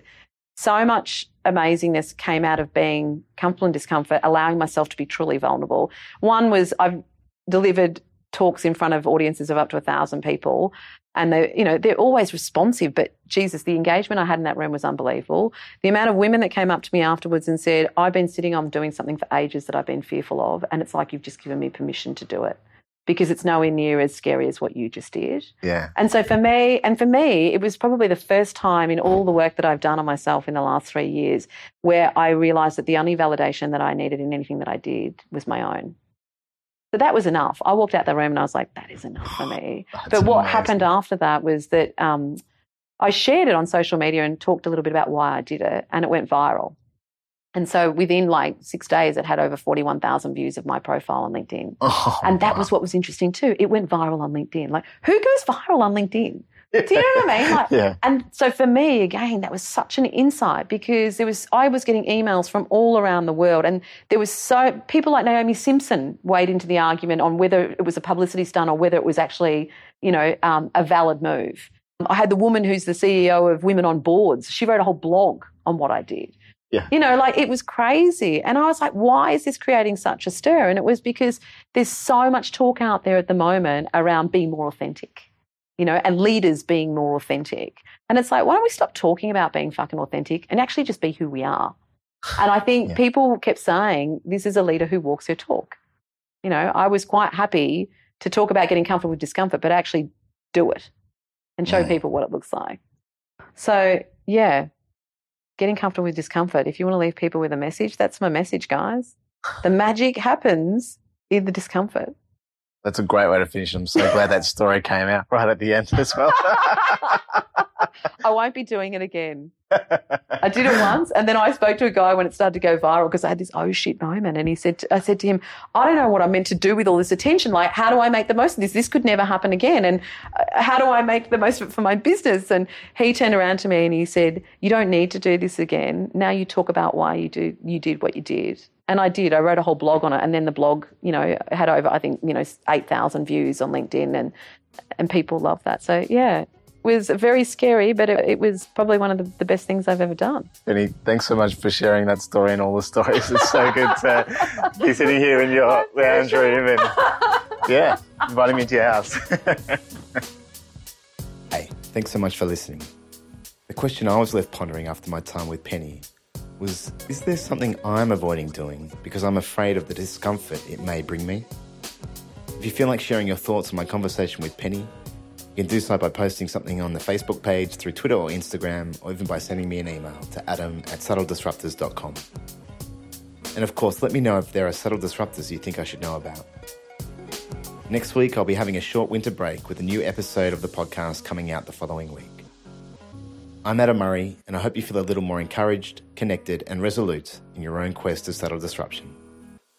so much amazingness came out of being comfortable in discomfort, allowing myself to be truly vulnerable. One was I've delivered talks in front of audiences of up to a thousand people and they you know they're always responsive but jesus the engagement i had in that room was unbelievable the amount of women that came up to me afterwards and said i've been sitting on doing something for ages that i've been fearful of and it's like you've just given me permission to do it because it's nowhere near as scary as what you just did Yeah. and so for me, and for me, it was probably the first time in all the work that I've done on myself in the last three years where I realized that the only validation that I needed in anything that I did was my own. So that was enough. I walked out the room and I was like, that is enough for me. [SIGHS] But what amazing. happened after that was that um, I shared it on social media and talked a little bit about why I did it, and it went viral. And so within like six days, it had over 41,000 views of my profile on LinkedIn. Oh, And that wow. was what was interesting too. It went viral on LinkedIn. Like, who goes viral on LinkedIn? Do you know what I mean? Like, [LAUGHS] yeah. and so for me, again, that was such an insight because there was I was getting emails from all around the world, and there was so people like Naomi Simson weighed into the argument on whether it was a publicity stunt or whether it was actually, you know, um, a valid move. I had the woman who's the CEO of Women on Boards. She wrote a whole blog on what I did. Yeah. You know, like it was crazy. And I was like, why is this creating such a stir? And it was because there's so much talk out there at the moment around being more authentic you know, and leaders being more authentic. And it's like, why don't we stop talking about being fucking authentic and actually just be who we are? And I think Yeah. people kept saying, this is a leader who walks her talk. You know, I was quite happy to talk about getting comfortable with discomfort, but actually do it and show people what it looks like. So, yeah, getting comfortable with discomfort. If you want to leave people with a message, that's my message, guys. The magic happens in the discomfort. That's a great way to finish. I'm so glad that story came out right at the end as well. [LAUGHS] I won't be doing it again. I did it once, and then I spoke to a guy when it started to go viral because I had this oh shit moment, and he said, I said to him, I don't know what I'm meant to do with all this attention. Like, how do I make the most of this? This could never happen again, and uh, how do I make the most of it for my business? And he turned around to me and he said, You don't need to do this again. Now you talk about why you do you did what you did. And I did. I wrote a whole blog on it, and then the blog, you know, had over I think you know eight thousand views on LinkedIn, and and people love that. So yeah, it was very scary, but it, it was probably one of the, the best things I've ever done. Penny, thanks so much for sharing that story and all the stories. It's so good to be [LAUGHS] sitting here in your lounge room and, yeah, inviting me into your house. [LAUGHS] Hey, thanks so much for listening. The question I was left pondering after my time with Penny was Is there something I'm avoiding doing because I'm afraid of the discomfort it may bring me? If you feel like sharing your thoughts on my conversation with Penny, you can do so by posting something on the Facebook page, through Twitter or Instagram, or even by sending me an email to adam at subtledisruptors.com. And of course, let me know if there are subtle disruptors you think I should know about. Next week, I'll be having a short winter break with a new episode of the podcast coming out the following week. I'm Adam Murray, and I hope you feel a little more encouraged, connected, and resolute in your own quest to subtle disruption.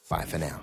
Bye for now.